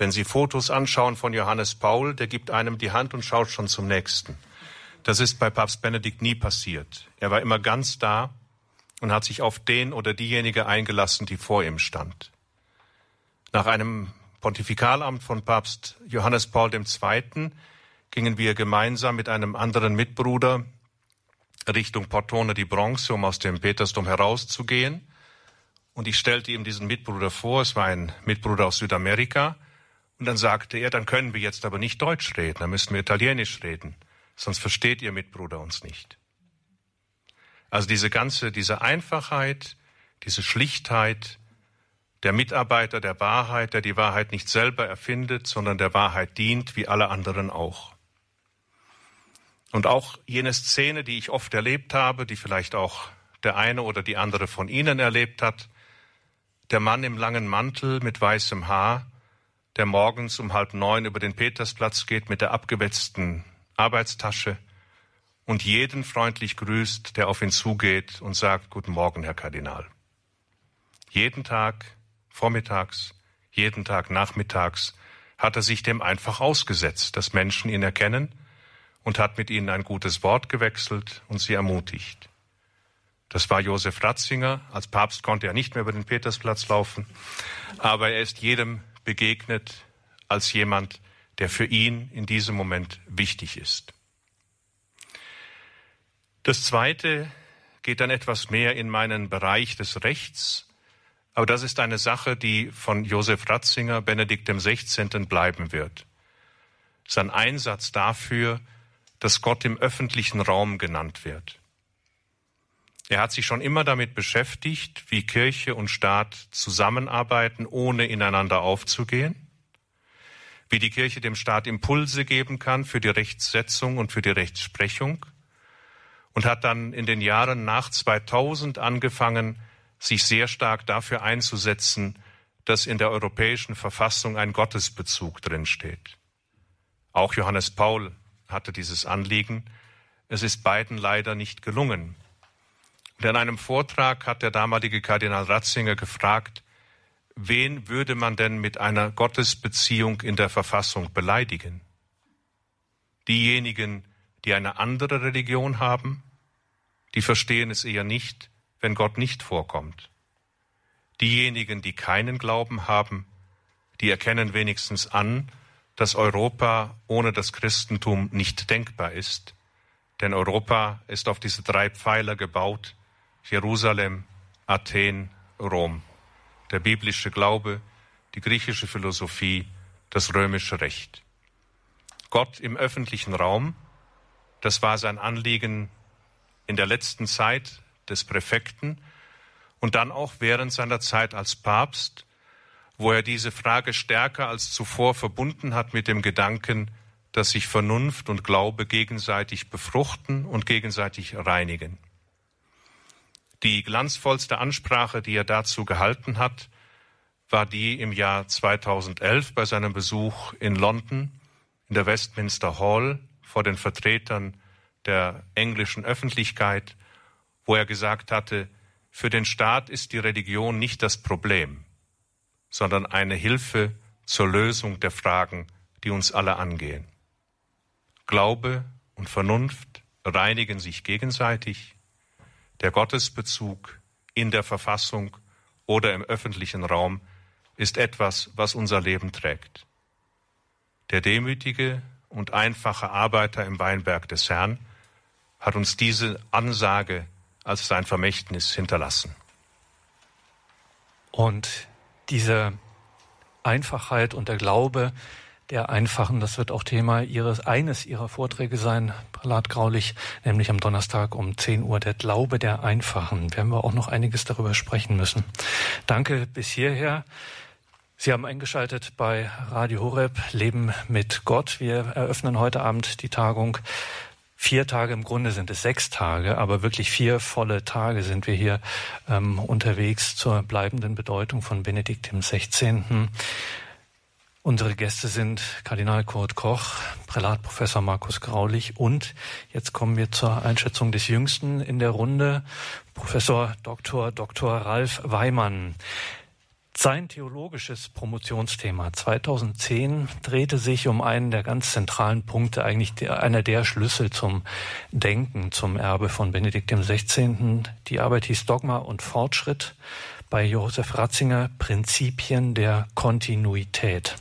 Wenn Sie Fotos anschauen von Johannes Paul, der gibt einem die Hand und schaut schon zum nächsten. Das ist bei Papst Benedikt nie passiert. Er war immer ganz da und hat sich auf den oder diejenige eingelassen, die vor ihm stand. Nach einem Pontifikalamt von Papst Johannes Paul II. gingen wir gemeinsam mit einem anderen Mitbruder Richtung Portone di Bronze, um aus dem Petersdom herauszugehen. Und ich stellte ihm diesen Mitbruder vor. Es war ein Mitbruder aus Südamerika. Und dann sagte er, dann können wir jetzt aber nicht Deutsch reden, dann müssen wir Italienisch reden, sonst versteht ihr Mitbruder uns nicht. Also diese ganze, diese Einfachheit, diese Schlichtheit, der Mitarbeiter der Wahrheit, der die Wahrheit nicht selber erfindet, sondern der Wahrheit dient, wie alle anderen auch. Und auch jene Szene, die ich oft erlebt habe, die vielleicht auch der eine oder die andere von Ihnen erlebt hat, der Mann im langen Mantel mit weißem Haar, der morgens um halb neun über den Petersplatz geht mit der abgewetzten Arbeitstasche und jeden freundlich grüßt, der auf ihn zugeht und sagt, Guten Morgen, Herr Kardinal. Jeden Tag, vormittags, jeden Tag nachmittags hat er sich dem einfach ausgesetzt, dass Menschen ihn erkennen und hat mit ihnen ein gutes Wort gewechselt und sie ermutigt. Das war Josef Ratzinger. Als Papst konnte er nicht mehr über den Petersplatz laufen, aber er ist jedem begegnet als jemand, der für ihn in diesem Moment wichtig ist. Das Zweite geht dann etwas mehr in meinen Bereich des Rechts, aber das ist eine Sache, die von Josef Ratzinger, Benedikt XVI. bleiben wird. Sein Einsatz dafür, dass Gott im öffentlichen Raum genannt wird. Er hat sich schon immer damit beschäftigt, wie Kirche und Staat zusammenarbeiten, ohne ineinander aufzugehen, wie die Kirche dem Staat Impulse geben kann für die Rechtssetzung und für die Rechtsprechung und hat dann in den Jahren nach 2000 angefangen, sich sehr stark dafür einzusetzen, dass in der europäischen Verfassung ein Gottesbezug drinsteht. Auch Johannes Paul hatte dieses Anliegen. Es ist beiden leider nicht gelungen. Und in einem Vortrag hat der damalige Kardinal Ratzinger gefragt, wen würde man denn mit einer Gottesbeziehung in der Verfassung beleidigen? Diejenigen, die eine andere Religion haben, die verstehen es eher nicht, wenn Gott nicht vorkommt. Diejenigen, die keinen Glauben haben, die erkennen wenigstens an, dass Europa ohne das Christentum nicht denkbar ist. Denn Europa ist auf diese drei Pfeiler gebaut. Jerusalem, Athen, Rom. Der biblische Glaube, die griechische Philosophie, das römische Recht. Gott im öffentlichen Raum, das war sein Anliegen in der letzten Zeit des Präfekten und dann auch während seiner Zeit als Papst wo er diese Frage stärker als zuvor verbunden hat mit dem Gedanken, dass sich Vernunft und Glaube gegenseitig befruchten und gegenseitig reinigen. Die glanzvollste Ansprache, die er dazu gehalten hat, war die im Jahr 2011 bei seinem Besuch in London in der Westminster Hall vor den Vertretern der englischen Öffentlichkeit, wo er gesagt hatte, für den Staat ist die Religion nicht das Problem sondern eine Hilfe zur Lösung der Fragen, die uns alle angehen. Glaube und Vernunft reinigen sich gegenseitig. Der Gottesbezug in der Verfassung oder im öffentlichen Raum ist etwas, was unser Leben trägt. Der demütige und einfache Arbeiter im Weinberg des Herrn hat uns diese Ansage als sein Vermächtnis hinterlassen. Und diese Einfachheit und der Glaube der Einfachen, das wird auch Thema ihres, eines ihrer Vorträge sein, Prälat Graulich, nämlich am Donnerstag um 10 Uhr, der Glaube der Einfachen. Werden wir auch noch einiges darüber sprechen müssen. Danke bis hierher. Sie haben eingeschaltet bei Radio Horeb Leben mit Gott. Wir eröffnen heute Abend die Tagung vier Tage, im Grunde sind es sechs Tage, aber wirklich vier volle Tage sind wir hier ähm, unterwegs zur bleibenden Bedeutung von Benedikt XVI. Unsere Gäste sind Kardinal Kurt Koch, Prälat Professor Markus Graulich und jetzt kommen wir zur Einschätzung des Jüngsten in der Runde, Professor Dr. Dr. Ralf Weimann. Sein theologisches Promotionsthema 2010 drehte sich um einen der ganz zentralen Punkte, eigentlich der, einer der Schlüssel zum Denken, zum Erbe von Benedikt XVI. Die Arbeit hieß Dogma und Fortschritt bei Josef Ratzinger Prinzipien der Kontinuität.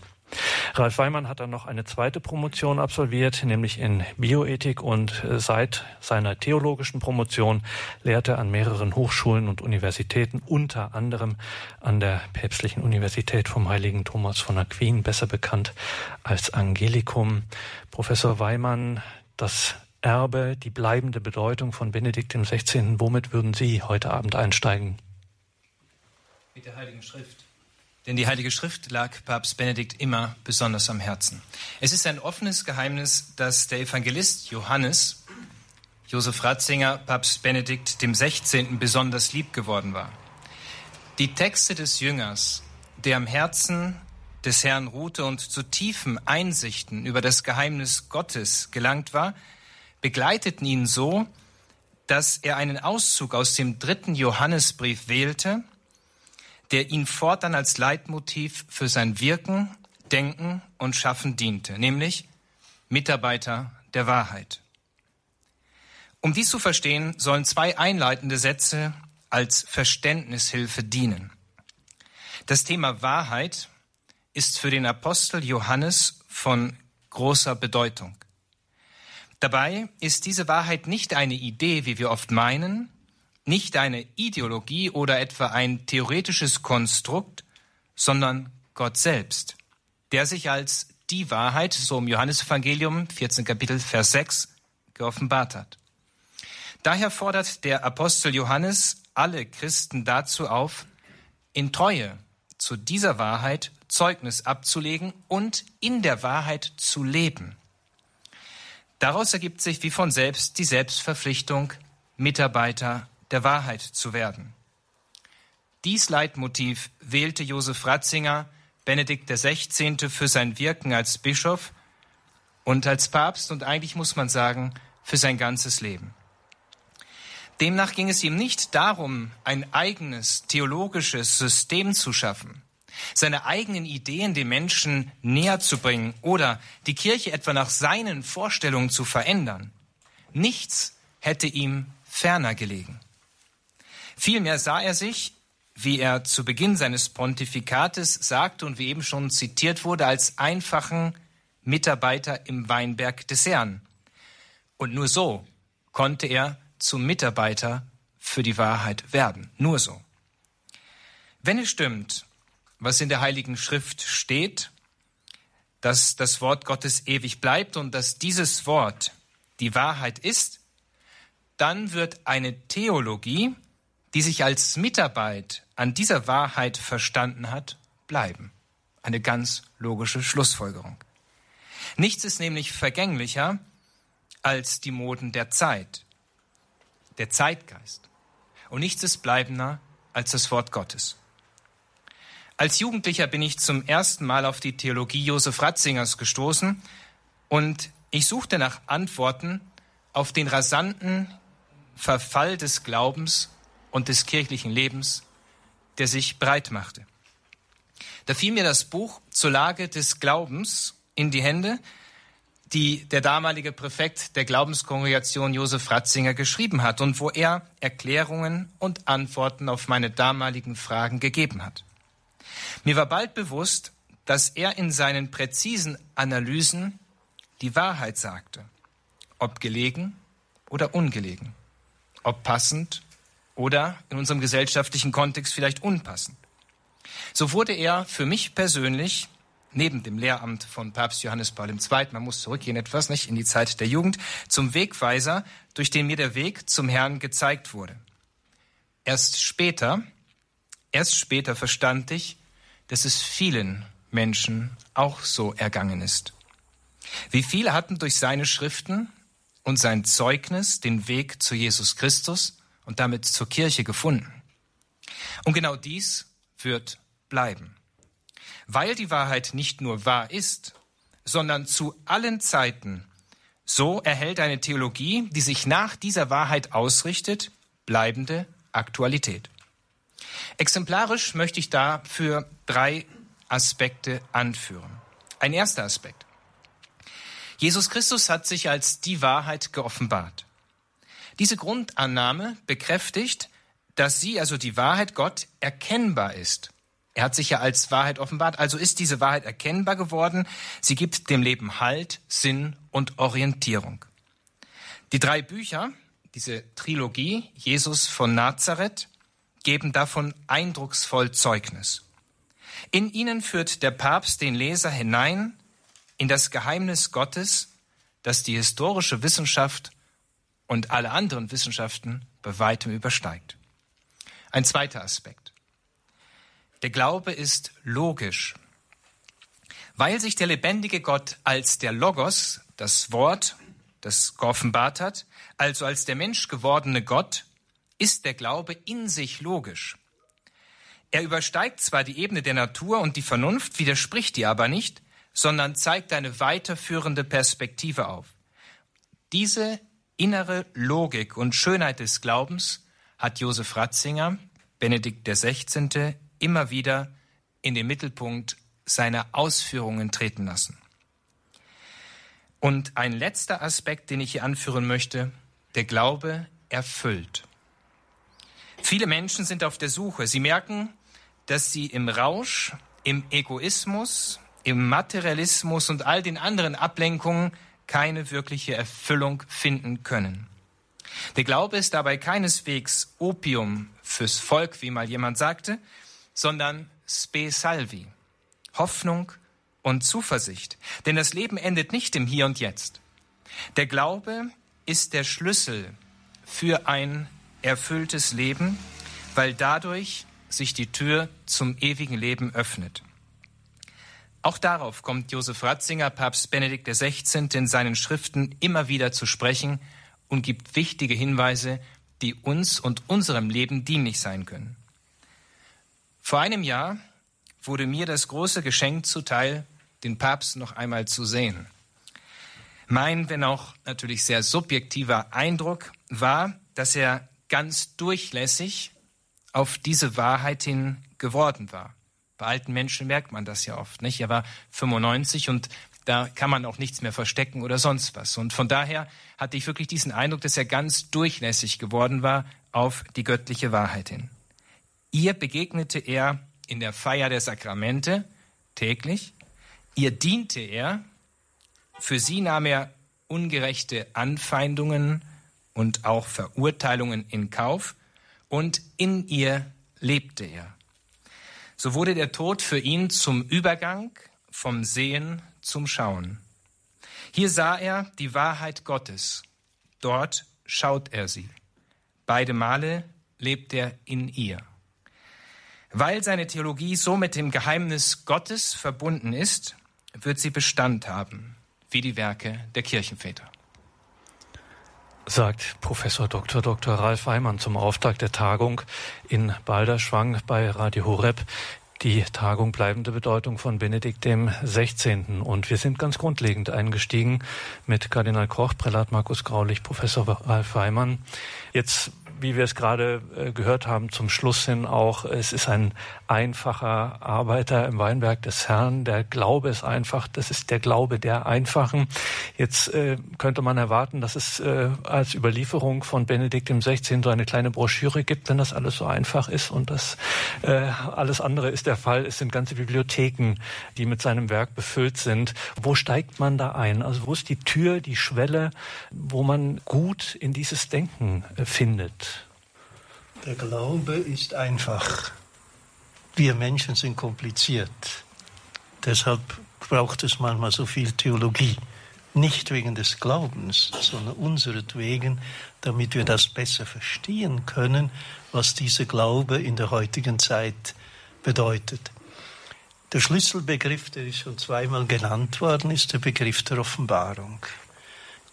Ralf Weimann hat dann noch eine zweite Promotion absolviert, nämlich in Bioethik und äh, seit seiner theologischen Promotion lehrt er an mehreren Hochschulen und Universitäten, unter anderem an der Päpstlichen Universität vom Heiligen Thomas von Aquin, besser bekannt als Angelicum. Professor Weimann, das Erbe, die bleibende Bedeutung von Benedikt XVI. Womit würden Sie heute Abend einsteigen? Mit der Heiligen Schrift. Denn die Heilige Schrift lag Papst Benedikt immer besonders am Herzen. Es ist ein offenes Geheimnis, dass der Evangelist Johannes, Josef Ratzinger, Papst Benedikt dem 16. besonders lieb geworden war. Die Texte des Jüngers, der am Herzen des Herrn ruhte und zu tiefen Einsichten über das Geheimnis Gottes gelangt war, begleiteten ihn so, dass er einen Auszug aus dem dritten Johannesbrief wählte, der ihn fortan als Leitmotiv für sein Wirken, Denken und Schaffen diente, nämlich Mitarbeiter der Wahrheit. Um dies zu verstehen, sollen zwei einleitende Sätze als Verständnishilfe dienen. Das Thema Wahrheit ist für den Apostel Johannes von großer Bedeutung. Dabei ist diese Wahrheit nicht eine Idee, wie wir oft meinen, nicht eine Ideologie oder etwa ein theoretisches Konstrukt, sondern Gott selbst, der sich als die Wahrheit, so im Johannesevangelium 14 Kapitel Vers 6, geoffenbart hat. Daher fordert der Apostel Johannes alle Christen dazu auf, in Treue zu dieser Wahrheit Zeugnis abzulegen und in der Wahrheit zu leben. Daraus ergibt sich wie von selbst die Selbstverpflichtung, Mitarbeiter der Wahrheit zu werden. Dies Leitmotiv wählte Josef Ratzinger, Benedikt XVI., für sein Wirken als Bischof und als Papst und eigentlich muss man sagen, für sein ganzes Leben. Demnach ging es ihm nicht darum, ein eigenes theologisches System zu schaffen, seine eigenen Ideen den Menschen näher zu bringen oder die Kirche etwa nach seinen Vorstellungen zu verändern. Nichts hätte ihm ferner gelegen. Vielmehr sah er sich, wie er zu Beginn seines Pontifikates sagte und wie eben schon zitiert wurde, als einfachen Mitarbeiter im Weinberg des Herrn. Und nur so konnte er zum Mitarbeiter für die Wahrheit werden. Nur so. Wenn es stimmt, was in der Heiligen Schrift steht, dass das Wort Gottes ewig bleibt und dass dieses Wort die Wahrheit ist, dann wird eine Theologie, die sich als Mitarbeit an dieser Wahrheit verstanden hat, bleiben. Eine ganz logische Schlussfolgerung. Nichts ist nämlich vergänglicher als die Moden der Zeit, der Zeitgeist. Und nichts ist bleibender als das Wort Gottes. Als Jugendlicher bin ich zum ersten Mal auf die Theologie Josef Ratzingers gestoßen und ich suchte nach Antworten auf den rasanten Verfall des Glaubens und des kirchlichen Lebens, der sich breit machte. Da fiel mir das Buch zur Lage des Glaubens in die Hände, die der damalige Präfekt der Glaubenskongregation Josef Ratzinger geschrieben hat und wo er Erklärungen und Antworten auf meine damaligen Fragen gegeben hat. Mir war bald bewusst, dass er in seinen präzisen Analysen die Wahrheit sagte, ob gelegen oder ungelegen, ob passend oder in unserem gesellschaftlichen Kontext vielleicht unpassend. So wurde er für mich persönlich neben dem Lehramt von Papst Johannes Paul II., man muss zurückgehen etwas, nicht, in die Zeit der Jugend, zum Wegweiser, durch den mir der Weg zum Herrn gezeigt wurde. Erst später, erst später verstand ich, dass es vielen Menschen auch so ergangen ist. Wie viele hatten durch seine Schriften und sein Zeugnis den Weg zu Jesus Christus und damit zur Kirche gefunden. Und genau dies wird bleiben. Weil die Wahrheit nicht nur wahr ist, sondern zu allen Zeiten, so erhält eine Theologie, die sich nach dieser Wahrheit ausrichtet, bleibende Aktualität. Exemplarisch möchte ich dafür drei Aspekte anführen. Ein erster Aspekt. Jesus Christus hat sich als die Wahrheit geoffenbart. Diese Grundannahme bekräftigt, dass sie, also die Wahrheit Gott, erkennbar ist. Er hat sich ja als Wahrheit offenbart, also ist diese Wahrheit erkennbar geworden. Sie gibt dem Leben Halt, Sinn und Orientierung. Die drei Bücher, diese Trilogie Jesus von Nazareth, geben davon eindrucksvoll Zeugnis. In ihnen führt der Papst den Leser hinein in das Geheimnis Gottes, das die historische Wissenschaft und alle anderen Wissenschaften bei weitem übersteigt. Ein zweiter Aspekt. Der Glaube ist logisch. Weil sich der lebendige Gott als der Logos, das Wort, das geoffenbart hat, also als der Mensch gewordene Gott, ist der Glaube in sich logisch. Er übersteigt zwar die Ebene der Natur und die Vernunft, widerspricht die aber nicht, sondern zeigt eine weiterführende Perspektive auf. Diese innere Logik und Schönheit des Glaubens hat Josef Ratzinger, Benedikt XVI., immer wieder in den Mittelpunkt seiner Ausführungen treten lassen. Und ein letzter Aspekt, den ich hier anführen möchte, der Glaube erfüllt. Viele Menschen sind auf der Suche. Sie merken, dass sie im Rausch, im Egoismus, im Materialismus und all den anderen Ablenkungen keine wirkliche Erfüllung finden können. Der Glaube ist dabei keineswegs Opium fürs Volk, wie mal jemand sagte, sondern spe salvi, Hoffnung und Zuversicht. Denn das Leben endet nicht im Hier und Jetzt. Der Glaube ist der Schlüssel für ein erfülltes Leben, weil dadurch sich die Tür zum ewigen Leben öffnet. Auch darauf kommt Josef Ratzinger, Papst Benedikt XVI. in seinen Schriften immer wieder zu sprechen und gibt wichtige Hinweise, die uns und unserem Leben dienlich sein können. Vor einem Jahr wurde mir das große Geschenk zuteil, den Papst noch einmal zu sehen. Mein, wenn auch natürlich sehr subjektiver Eindruck war, dass er ganz durchlässig auf diese Wahrheit hin geworden war. Bei alten Menschen merkt man das ja oft, nicht? Er war 95 und da kann man auch nichts mehr verstecken oder sonst was. Und von daher hatte ich wirklich diesen Eindruck, dass er ganz durchlässig geworden war auf die göttliche Wahrheit hin. Ihr begegnete er in der Feier der Sakramente täglich. Ihr diente er. Für sie nahm er ungerechte Anfeindungen und auch Verurteilungen in Kauf und in ihr lebte er. So wurde der Tod für ihn zum Übergang vom Sehen zum Schauen. Hier sah er die Wahrheit Gottes, dort schaut er sie. Beide Male lebt er in ihr. Weil seine Theologie so mit dem Geheimnis Gottes verbunden ist, wird sie Bestand haben, wie die Werke der Kirchenväter sagt Professor Dr. Dr. Ralf Weimann zum Auftakt der Tagung in Balderschwang bei Radio Horeb. Die Tagung bleibende Bedeutung von Benedikt dem 16. Und wir sind ganz grundlegend eingestiegen mit Kardinal Koch, Prälat Markus Graulich, Professor Ralf Weimann. Jetzt wie wir es gerade äh, gehört haben, zum Schluss hin auch, es ist ein einfacher Arbeiter im Weinberg des Herrn. Der Glaube ist einfach, das ist der Glaube der Einfachen. Jetzt äh, könnte man erwarten, dass es äh, als Überlieferung von Benedikt im 16. so eine kleine Broschüre gibt, wenn das alles so einfach ist und das äh, alles andere ist der Fall. Es sind ganze Bibliotheken, die mit seinem Werk befüllt sind. Wo steigt man da ein? Also wo ist die Tür, die Schwelle, wo man gut in dieses Denken äh, findet? Der Glaube ist einfach. Wir Menschen sind kompliziert. Deshalb braucht es manchmal so viel Theologie. Nicht wegen des Glaubens, sondern unseretwegen, damit wir das besser verstehen können, was dieser Glaube in der heutigen Zeit bedeutet. Der Schlüsselbegriff, der ist schon zweimal genannt worden, ist der Begriff der Offenbarung.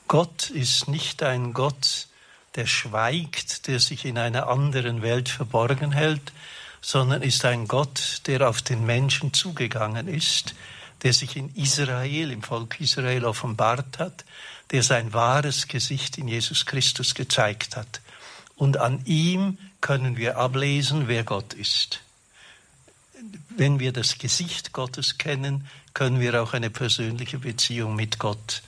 Gott ist nicht ein Gott, der schweigt, der sich in einer anderen Welt verborgen hält, sondern ist ein Gott, der auf den Menschen zugegangen ist, der sich in Israel, im Volk Israel offenbart hat, der sein wahres Gesicht in Jesus Christus gezeigt hat. Und an ihm können wir ablesen, wer Gott ist. Wenn wir das Gesicht Gottes kennen, können wir auch eine persönliche Beziehung mit Gott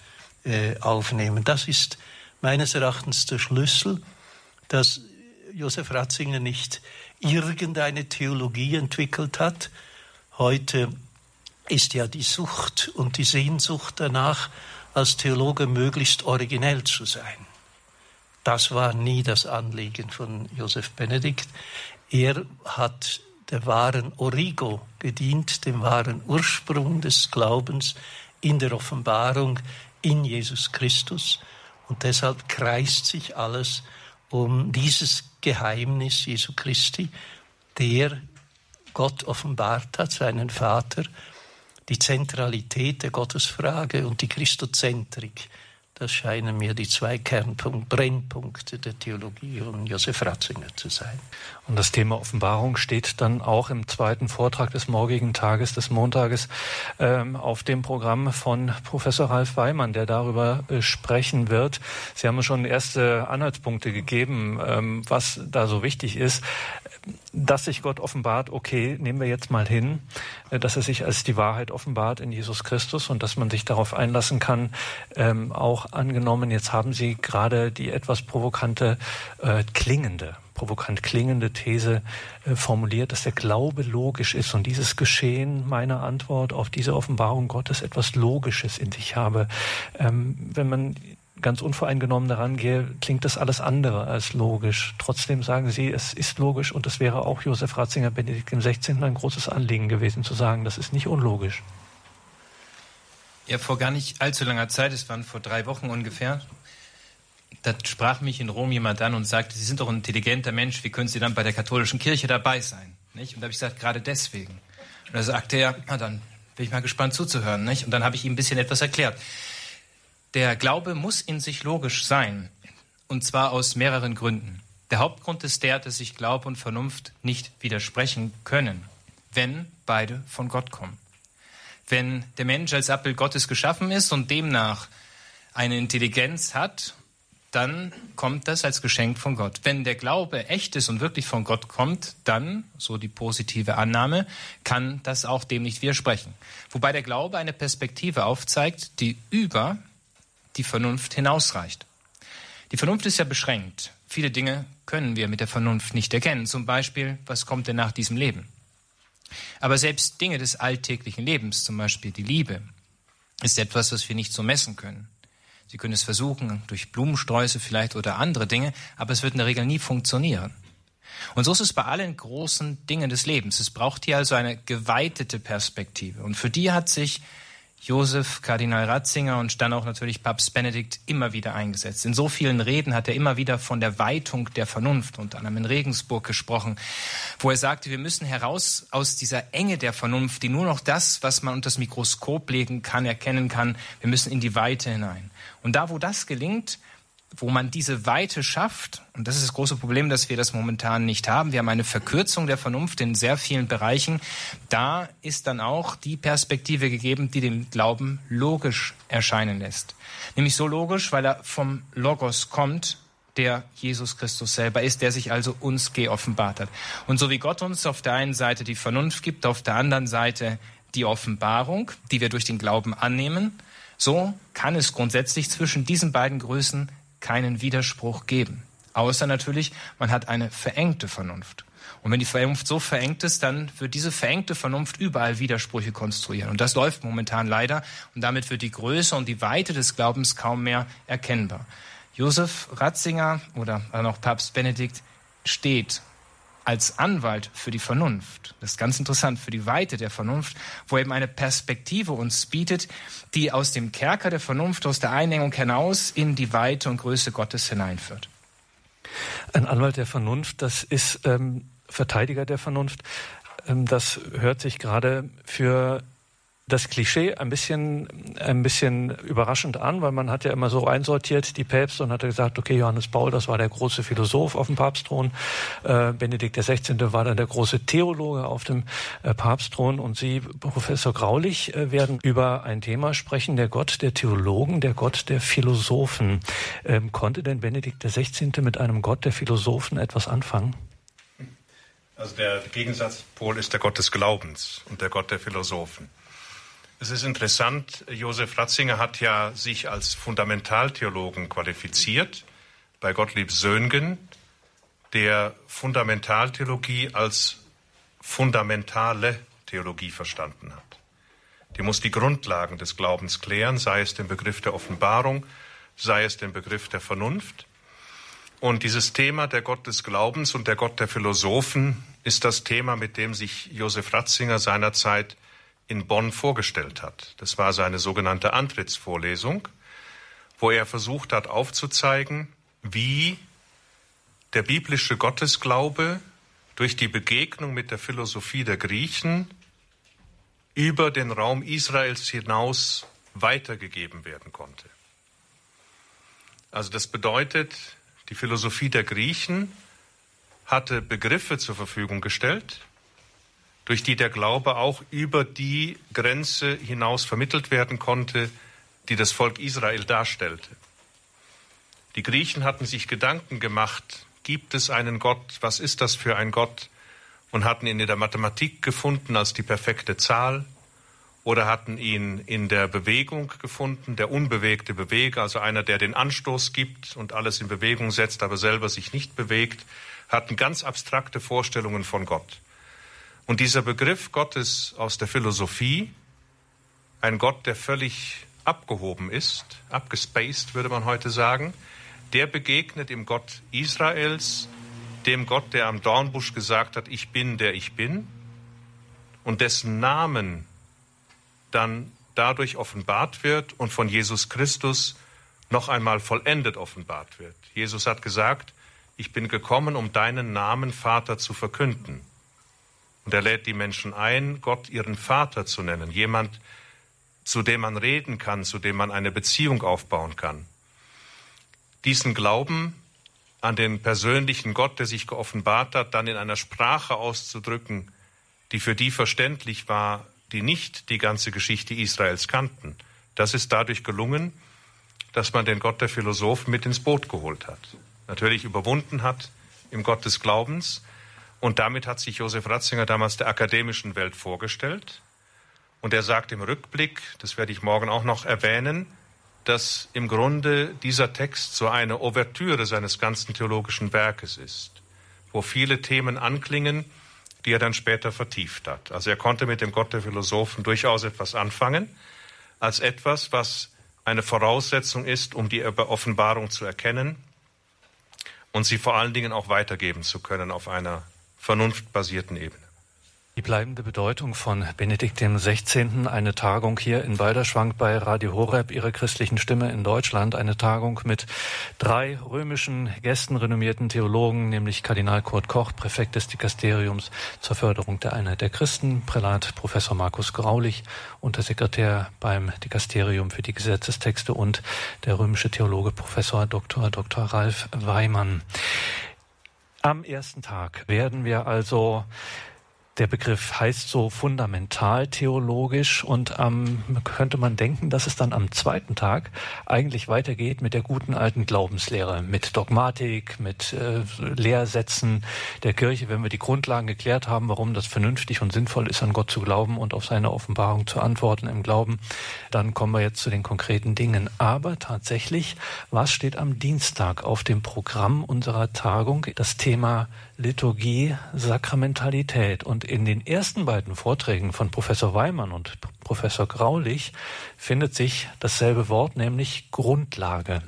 äh, aufnehmen. Das ist meines Erachtens der Schlüssel, dass Josef Ratzinger nicht irgendeine Theologie entwickelt hat. Heute ist ja die Sucht und die Sehnsucht danach, als Theologe möglichst originell zu sein. Das war nie das Anliegen von Josef Benedikt. Er hat der wahren Origo gedient, dem wahren Ursprung des Glaubens in der Offenbarung in Jesus Christus. Und deshalb kreist sich alles um dieses Geheimnis Jesu Christi, der Gott offenbart hat, seinen Vater, die Zentralität der Gottesfrage und die Christozentrik das scheinen mir die zwei Kernpunkte, Brennpunkte der Theologie von Josef Ratzinger zu sein. Und das Thema Offenbarung steht dann auch im zweiten Vortrag des morgigen Tages, des Montages, ähm, auf dem Programm von Professor Ralf Weimann, der darüber äh, sprechen wird. Sie haben schon erste Anhaltspunkte gegeben, ähm, was da so wichtig ist dass sich Gott offenbart, okay, nehmen wir jetzt mal hin, äh, dass er sich als die Wahrheit offenbart in Jesus Christus und dass man sich darauf einlassen kann, ähm, auch angenommen, jetzt haben Sie gerade die etwas provokante, äh, klingende, provokant klingende These äh, formuliert, dass der Glaube logisch ist und dieses Geschehen meiner Antwort auf diese Offenbarung Gottes etwas Logisches in sich habe. Ähm, wenn man ganz unvoreingenommen daran gehe, klingt das alles andere als logisch. Trotzdem sagen Sie, es ist logisch und es wäre auch Josef Ratzinger Benedikt XVI. ein großes Anliegen gewesen zu sagen, das ist nicht unlogisch. Ja, vor gar nicht allzu langer Zeit, es waren vor drei Wochen ungefähr, da sprach mich in Rom jemand an und sagte, Sie sind doch ein intelligenter Mensch, wie können Sie dann bei der katholischen Kirche dabei sein? Nicht? Und da habe ich gesagt, gerade deswegen. Und da sagte er, na dann bin ich mal gespannt zuzuhören. Nicht? Und dann habe ich ihm ein bisschen etwas erklärt. Der Glaube muss in sich logisch sein, und zwar aus mehreren Gründen. Der Hauptgrund ist der, dass sich Glaube und Vernunft nicht widersprechen können, wenn beide von Gott kommen. Wenn der Mensch als Abbild Gottes geschaffen ist und demnach eine Intelligenz hat, dann kommt das als Geschenk von Gott. Wenn der Glaube echt ist und wirklich von Gott kommt, dann, so die positive Annahme, kann das auch dem nicht widersprechen. Wobei der Glaube eine Perspektive aufzeigt, die über die Vernunft hinausreicht. Die Vernunft ist ja beschränkt. Viele Dinge können wir mit der Vernunft nicht erkennen. Zum Beispiel, was kommt denn nach diesem Leben? Aber selbst Dinge des alltäglichen Lebens, zum Beispiel die Liebe, ist etwas, was wir nicht so messen können. Sie können es versuchen, durch Blumensträuße vielleicht oder andere Dinge, aber es wird in der Regel nie funktionieren. Und so ist es bei allen großen Dingen des Lebens. Es braucht hier also eine geweitete Perspektive. Und für die hat sich Josef, Kardinal Ratzinger und dann auch natürlich Papst Benedikt immer wieder eingesetzt. In so vielen Reden hat er immer wieder von der Weitung der Vernunft, unter anderem in Regensburg gesprochen, wo er sagte, wir müssen heraus aus dieser Enge der Vernunft, die nur noch das, was man unter das Mikroskop legen kann, erkennen kann, wir müssen in die Weite hinein. Und da, wo das gelingt, wo man diese Weite schafft, und das ist das große Problem, dass wir das momentan nicht haben, wir haben eine Verkürzung der Vernunft in sehr vielen Bereichen, da ist dann auch die Perspektive gegeben, die den Glauben logisch erscheinen lässt. Nämlich so logisch, weil er vom Logos kommt, der Jesus Christus selber ist, der sich also uns geoffenbart hat. Und so wie Gott uns auf der einen Seite die Vernunft gibt, auf der anderen Seite die Offenbarung, die wir durch den Glauben annehmen, so kann es grundsätzlich zwischen diesen beiden Größen keinen Widerspruch geben. Außer natürlich, man hat eine verengte Vernunft. Und wenn die Vernunft so verengt ist, dann wird diese verengte Vernunft überall Widersprüche konstruieren. Und das läuft momentan leider. Und damit wird die Größe und die Weite des Glaubens kaum mehr erkennbar. Josef Ratzinger oder auch Papst Benedikt steht als Anwalt für die Vernunft. Das ist ganz interessant, für die Weite der Vernunft, wo eben eine Perspektive uns bietet, die aus dem Kerker der Vernunft, aus der Einengung hinaus in die Weite und Größe Gottes hineinführt. Ein Anwalt der Vernunft, das ist ähm, Verteidiger der Vernunft. Ähm, das hört sich gerade für das Klischee ein bisschen, ein bisschen überraschend an, weil man hat ja immer so einsortiert, die Päpste, und hat gesagt, okay, Johannes Paul, das war der große Philosoph auf dem Papstthron, äh, Benedikt XVI. war dann der große Theologe auf dem äh, Papstthron und Sie, Professor Graulich, äh, werden über ein Thema sprechen, der Gott der Theologen, der Gott der Philosophen. Ähm, konnte denn Benedikt XVI. mit einem Gott der Philosophen etwas anfangen? Also der Gegensatzpol ist der Gott des Glaubens und der Gott der Philosophen. Es ist interessant, Josef Ratzinger hat ja sich als Fundamentaltheologen qualifiziert bei Gottlieb Söhngen, der Fundamentaltheologie als fundamentale Theologie verstanden hat. Die muss die Grundlagen des Glaubens klären, sei es den Begriff der Offenbarung, sei es den Begriff der Vernunft. Und dieses Thema der Gott des Glaubens und der Gott der Philosophen ist das Thema, mit dem sich Josef Ratzinger seinerzeit in Bonn vorgestellt hat. Das war seine sogenannte Antrittsvorlesung, wo er versucht hat aufzuzeigen, wie der biblische Gottesglaube durch die Begegnung mit der Philosophie der Griechen über den Raum Israels hinaus weitergegeben werden konnte. Also das bedeutet, die Philosophie der Griechen hatte Begriffe zur Verfügung gestellt, durch die der Glaube auch über die Grenze hinaus vermittelt werden konnte, die das Volk Israel darstellte. Die Griechen hatten sich Gedanken gemacht, gibt es einen Gott, was ist das für ein Gott, und hatten ihn in der Mathematik gefunden als die perfekte Zahl oder hatten ihn in der Bewegung gefunden, der unbewegte Beweger, also einer, der den Anstoß gibt und alles in Bewegung setzt, aber selber sich nicht bewegt, hatten ganz abstrakte Vorstellungen von Gott. Und dieser Begriff Gottes aus der Philosophie, ein Gott, der völlig abgehoben ist, abgespaced würde man heute sagen, der begegnet im Gott Israels, dem Gott, der am Dornbusch gesagt hat, ich bin, der ich bin, und dessen Namen dann dadurch offenbart wird und von Jesus Christus noch einmal vollendet offenbart wird. Jesus hat gesagt, ich bin gekommen, um deinen Namen Vater zu verkünden. Und er lädt die Menschen ein, Gott ihren Vater zu nennen, jemand, zu dem man reden kann, zu dem man eine Beziehung aufbauen kann. Diesen Glauben an den persönlichen Gott, der sich geoffenbart hat, dann in einer Sprache auszudrücken, die für die verständlich war, die nicht die ganze Geschichte Israels kannten. Das ist dadurch gelungen, dass man den Gott der Philosophen mit ins Boot geholt hat. Natürlich überwunden hat im Gott des Glaubens. Und damit hat sich Josef Ratzinger damals der akademischen Welt vorgestellt. Und er sagt im Rückblick, das werde ich morgen auch noch erwähnen, dass im Grunde dieser Text so eine Ouvertüre seines ganzen theologischen Werkes ist, wo viele Themen anklingen, die er dann später vertieft hat. Also er konnte mit dem Gott der Philosophen durchaus etwas anfangen, als etwas, was eine Voraussetzung ist, um die Offenbarung zu erkennen und sie vor allen Dingen auch weitergeben zu können auf einer vernunftbasierten Ebene. Die bleibende Bedeutung von Benedikt XVI., eine Tagung hier in Balderschwang bei Radio Horeb, ihrer christlichen Stimme in Deutschland, eine Tagung mit drei römischen Gästen, renommierten Theologen, nämlich Kardinal Kurt Koch, Präfekt des Dikasteriums zur Förderung der Einheit der Christen, Prälat Professor Markus Graulich, Untersekretär beim Dikasterium für die Gesetzestexte und der römische Theologe Professor Dr. Dr. Ralf Weimann. Am ersten Tag werden wir also der Begriff heißt so fundamental theologisch und ähm, könnte man denken, dass es dann am zweiten Tag eigentlich weitergeht mit der guten alten Glaubenslehre, mit Dogmatik, mit äh, Lehrsätzen der Kirche, wenn wir die Grundlagen geklärt haben, warum das vernünftig und sinnvoll ist, an Gott zu glauben und auf seine Offenbarung zu antworten im Glauben, dann kommen wir jetzt zu den konkreten Dingen. Aber tatsächlich, was steht am Dienstag auf dem Programm unserer Tagung? Das Thema Liturgie, Sakramentalität. Und in den ersten beiden Vorträgen von Professor Weimann und Professor Graulich findet sich dasselbe Wort, nämlich Grundlage.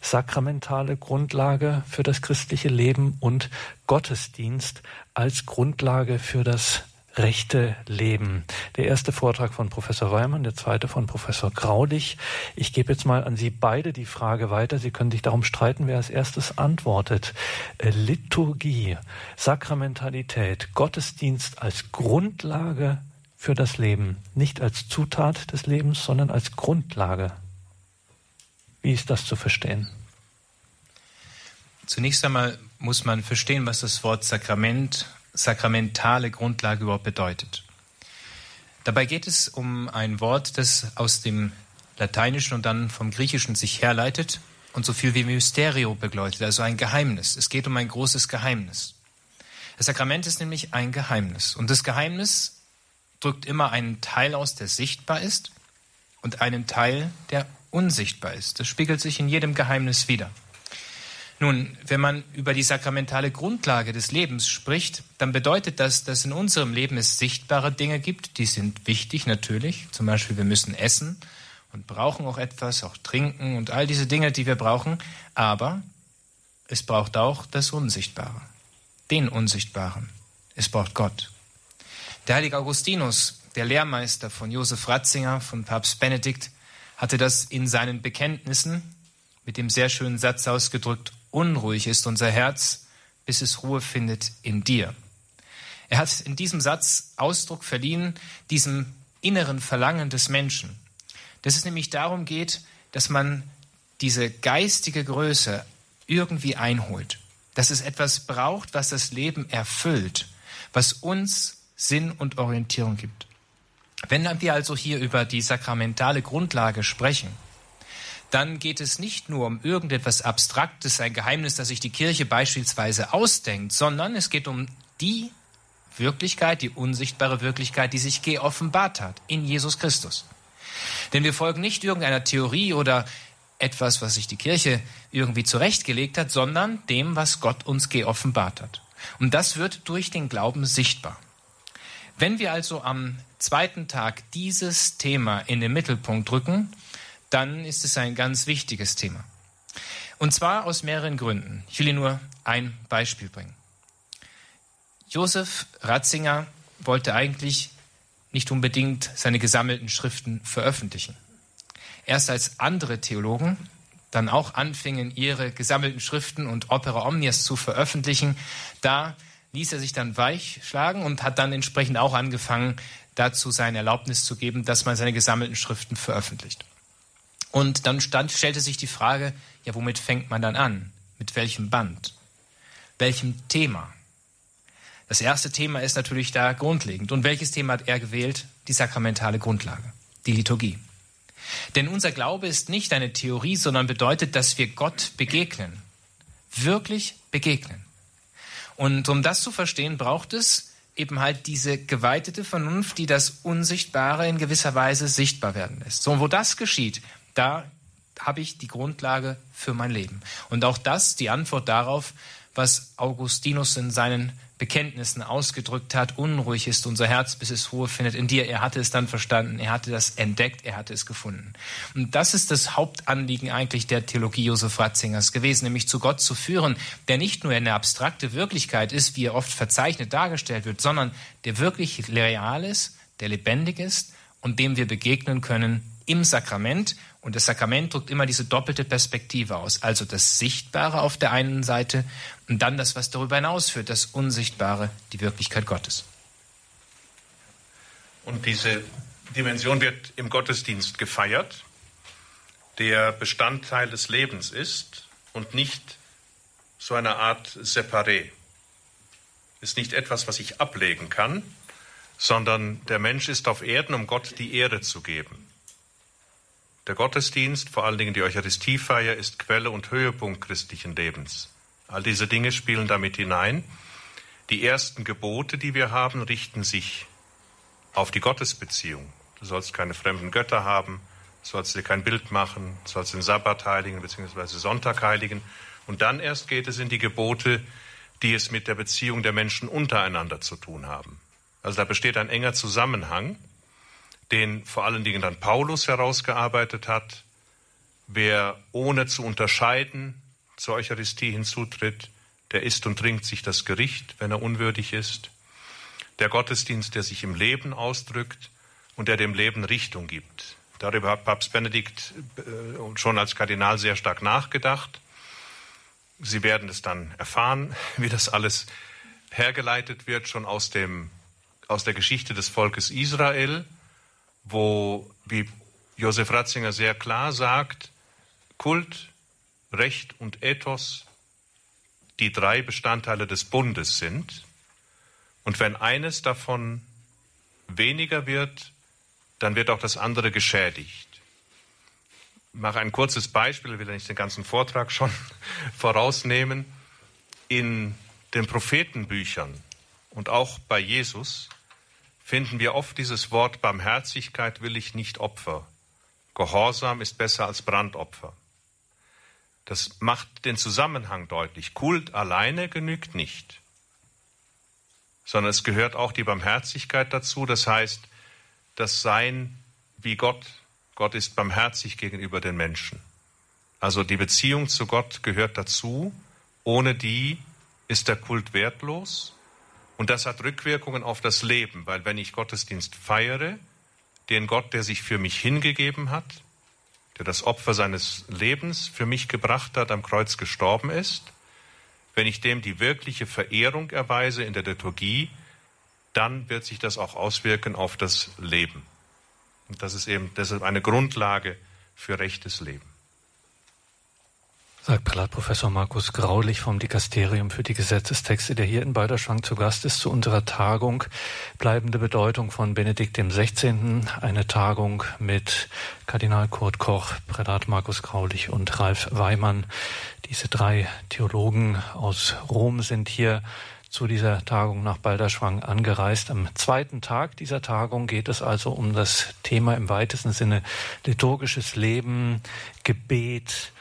Sakramentale Grundlage für das christliche Leben und Gottesdienst als Grundlage für das rechte Leben. Der erste Vortrag von Professor Weimann, der zweite von Professor Graulich. Ich gebe jetzt mal an Sie beide die Frage weiter. Sie können sich darum streiten, wer als erstes antwortet. Äh, Liturgie, Sakramentalität, Gottesdienst als Grundlage für das Leben, nicht als Zutat des Lebens, sondern als Grundlage. Wie ist das zu verstehen? Zunächst einmal muss man verstehen, was das Wort Sakrament sakramentale Grundlage überhaupt bedeutet. Dabei geht es um ein Wort, das aus dem Lateinischen und dann vom Griechischen sich herleitet und so viel wie Mysterio begleitet, also ein Geheimnis. Es geht um ein großes Geheimnis. Das Sakrament ist nämlich ein Geheimnis. Und das Geheimnis drückt immer einen Teil aus, der sichtbar ist und einen Teil, der unsichtbar ist. Das spiegelt sich in jedem Geheimnis wieder. Nun, wenn man über die sakramentale Grundlage des Lebens spricht, dann bedeutet das, dass in unserem Leben es sichtbare Dinge gibt, die sind wichtig natürlich. Zum Beispiel, wir müssen essen und brauchen auch etwas, auch trinken und all diese Dinge, die wir brauchen. Aber es braucht auch das Unsichtbare, den Unsichtbaren. Es braucht Gott. Der heilige Augustinus, der Lehrmeister von Josef Ratzinger, von Papst Benedikt, hatte das in seinen Bekenntnissen mit dem sehr schönen Satz ausgedrückt, unruhig ist unser Herz, bis es Ruhe findet in dir. Er hat in diesem Satz Ausdruck verliehen, diesem inneren Verlangen des Menschen. Dass es nämlich darum geht, dass man diese geistige Größe irgendwie einholt. Dass es etwas braucht, was das Leben erfüllt, was uns Sinn und Orientierung gibt. Wenn wir also hier über die sakramentale Grundlage sprechen, dann geht es nicht nur um irgendetwas Abstraktes, ein Geheimnis, das sich die Kirche beispielsweise ausdenkt, sondern es geht um die Wirklichkeit, die unsichtbare Wirklichkeit, die sich geoffenbart hat in Jesus Christus. Denn wir folgen nicht irgendeiner Theorie oder etwas, was sich die Kirche irgendwie zurechtgelegt hat, sondern dem, was Gott uns geoffenbart hat. Und das wird durch den Glauben sichtbar. Wenn wir also am zweiten Tag dieses Thema in den Mittelpunkt rücken, dann ist es ein ganz wichtiges Thema. Und zwar aus mehreren Gründen. Ich will Ihnen nur ein Beispiel bringen. Josef Ratzinger wollte eigentlich nicht unbedingt seine gesammelten Schriften veröffentlichen. Erst als andere Theologen dann auch anfingen, ihre gesammelten Schriften und Opera Omnias zu veröffentlichen, da ließ er sich dann weichschlagen und hat dann entsprechend auch angefangen, dazu seine Erlaubnis zu geben, dass man seine gesammelten Schriften veröffentlicht. Und dann stand, stellte sich die Frage, ja, womit fängt man dann an? Mit welchem Band? Welchem Thema? Das erste Thema ist natürlich da grundlegend. Und welches Thema hat er gewählt? Die sakramentale Grundlage, die Liturgie. Denn unser Glaube ist nicht eine Theorie, sondern bedeutet, dass wir Gott begegnen. Wirklich begegnen. Und um das zu verstehen, braucht es eben halt diese geweitete Vernunft, die das Unsichtbare in gewisser Weise sichtbar werden lässt. So, und wo das geschieht, da habe ich die Grundlage für mein Leben. Und auch das die Antwort darauf, was Augustinus in seinen Bekenntnissen ausgedrückt hat, unruhig ist unser Herz, bis es Ruhe findet in dir. Er hatte es dann verstanden, er hatte das entdeckt, er hatte es gefunden. Und das ist das Hauptanliegen eigentlich der Theologie Josef Ratzingers gewesen, nämlich zu Gott zu führen, der nicht nur eine abstrakte Wirklichkeit ist, wie er oft verzeichnet dargestellt wird, sondern der wirklich real ist, der lebendig ist und dem wir begegnen können im Sakrament. Und das Sakrament drückt immer diese doppelte Perspektive aus. Also das Sichtbare auf der einen Seite und dann das, was darüber hinausführt, das Unsichtbare, die Wirklichkeit Gottes. Und diese Dimension wird im Gottesdienst gefeiert, der Bestandteil des Lebens ist und nicht so eine Art Separé. Ist nicht etwas, was ich ablegen kann, sondern der Mensch ist auf Erden, um Gott die Ehre zu geben. Der Gottesdienst, vor allen Dingen die Eucharistiefeier, ist Quelle und Höhepunkt christlichen Lebens. All diese Dinge spielen damit hinein. Die ersten Gebote, die wir haben, richten sich auf die Gottesbeziehung. Du sollst keine fremden Götter haben, sollst dir kein Bild machen, sollst den Sabbat heiligen bzw. Sonntag heiligen. Und dann erst geht es in die Gebote, die es mit der Beziehung der Menschen untereinander zu tun haben. Also da besteht ein enger Zusammenhang den vor allen Dingen dann Paulus herausgearbeitet hat. Wer ohne zu unterscheiden zur Eucharistie hinzutritt, der isst und trinkt sich das Gericht, wenn er unwürdig ist. Der Gottesdienst, der sich im Leben ausdrückt und der dem Leben Richtung gibt. Darüber hat Papst Benedikt äh, schon als Kardinal sehr stark nachgedacht. Sie werden es dann erfahren, wie das alles hergeleitet wird, schon aus, dem, aus der Geschichte des Volkes Israel wo, wie Josef Ratzinger sehr klar sagt, Kult, Recht und Ethos die drei Bestandteile des Bundes sind. Und wenn eines davon weniger wird, dann wird auch das andere geschädigt. Ich mache ein kurzes Beispiel, will ja nicht den ganzen Vortrag schon vorausnehmen. In den Prophetenbüchern und auch bei Jesus finden wir oft dieses Wort Barmherzigkeit will ich nicht Opfer. Gehorsam ist besser als Brandopfer. Das macht den Zusammenhang deutlich. Kult alleine genügt nicht, sondern es gehört auch die Barmherzigkeit dazu. Das heißt, das Sein wie Gott. Gott ist barmherzig gegenüber den Menschen. Also die Beziehung zu Gott gehört dazu. Ohne die ist der Kult wertlos und das hat Rückwirkungen auf das Leben, weil wenn ich Gottesdienst feiere, den Gott, der sich für mich hingegeben hat, der das Opfer seines Lebens für mich gebracht hat, am Kreuz gestorben ist, wenn ich dem die wirkliche Verehrung erweise in der Liturgie, dann wird sich das auch auswirken auf das Leben. Und das ist eben deshalb eine Grundlage für rechtes Leben. Sagt Privatprofessor Markus Graulich vom Dikasterium für die Gesetzestexte, der hier in Balderschwang zu Gast ist, zu unserer Tagung Bleibende Bedeutung von Benedikt XVI. Eine Tagung mit Kardinal Kurt Koch, Prälat Markus Graulich und Ralf Weimann. Diese drei Theologen aus Rom sind hier zu dieser Tagung nach Balderschwang angereist. Am zweiten Tag dieser Tagung geht es also um das Thema im weitesten Sinne liturgisches Leben, Gebet,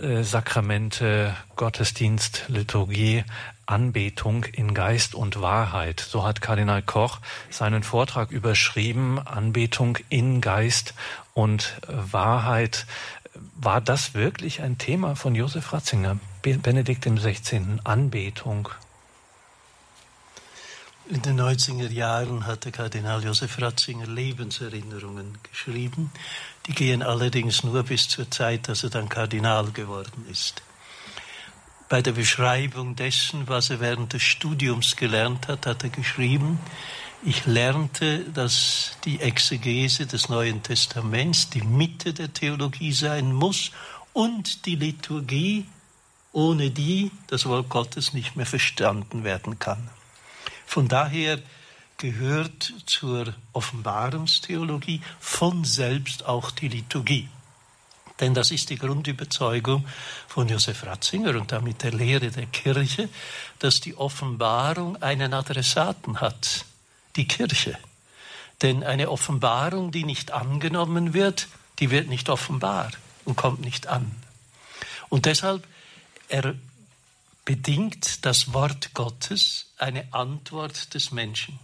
äh, Sakramente, Gottesdienst, Liturgie, Anbetung in Geist und Wahrheit. So hat Kardinal Koch seinen Vortrag überschrieben, Anbetung in Geist und Wahrheit. War das wirklich ein Thema von Josef Ratzinger, Benedikt XVI., Anbetung? In den 90er Jahren hatte Kardinal Josef Ratzinger Lebenserinnerungen geschrieben. Die gehen allerdings nur bis zur Zeit, dass er dann Kardinal geworden ist. Bei der Beschreibung dessen, was er während des Studiums gelernt hat, hat er geschrieben, ich lernte, dass die Exegese des Neuen Testaments die Mitte der Theologie sein muss und die Liturgie, ohne die das Wort Gottes nicht mehr verstanden werden kann. Von daher gehört zur Offenbarungstheologie von selbst auch die Liturgie. Denn das ist die Grundüberzeugung von Josef Ratzinger und damit der Lehre der Kirche, dass die Offenbarung einen Adressaten hat, die Kirche. Denn eine Offenbarung, die nicht angenommen wird, die wird nicht offenbar und kommt nicht an. Und deshalb bedingt das Wort Gottes eine Antwort des Menschen.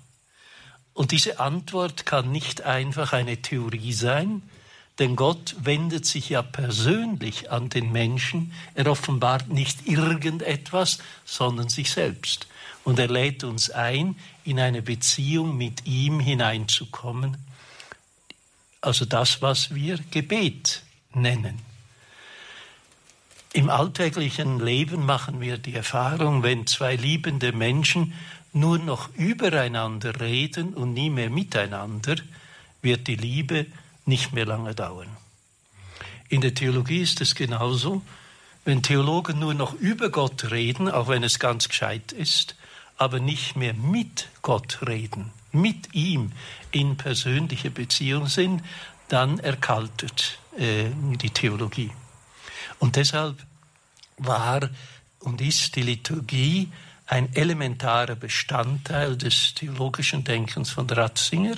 Und diese Antwort kann nicht einfach eine Theorie sein, denn Gott wendet sich ja persönlich an den Menschen. Er offenbart nicht irgendetwas, sondern sich selbst. Und er lädt uns ein, in eine Beziehung mit ihm hineinzukommen. Also das, was wir Gebet nennen. Im alltäglichen Leben machen wir die Erfahrung, wenn zwei liebende Menschen nur noch übereinander reden und nie mehr miteinander, wird die Liebe nicht mehr lange dauern. In der Theologie ist es genauso. Wenn Theologen nur noch über Gott reden, auch wenn es ganz gescheit ist, aber nicht mehr mit Gott reden, mit ihm in persönlicher Beziehung sind, dann erkaltet äh, die Theologie. Und deshalb war und ist die Liturgie ein elementarer Bestandteil des theologischen Denkens von Ratzinger.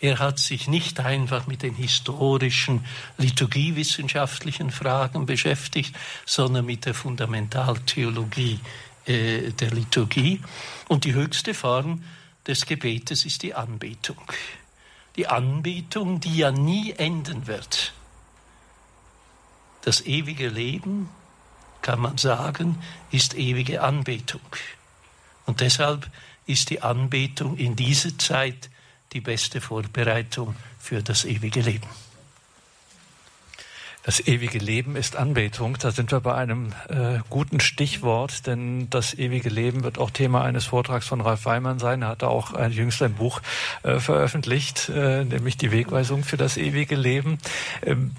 Er hat sich nicht einfach mit den historischen, liturgiewissenschaftlichen Fragen beschäftigt, sondern mit der Fundamentaltheologie äh, der Liturgie. Und die höchste Form des Gebetes ist die Anbetung. Die Anbetung, die ja nie enden wird. Das ewige Leben, kann man sagen, ist ewige Anbetung. Und deshalb ist die Anbetung in dieser Zeit die beste Vorbereitung für das ewige Leben. Das ewige Leben ist Anbetung. Da sind wir bei einem äh, guten Stichwort, denn das ewige Leben wird auch Thema eines Vortrags von Ralf Weimann sein. Er hat auch ein jüngst ein Buch äh, veröffentlicht, äh, nämlich die Wegweisung für das ewige Leben. Ähm,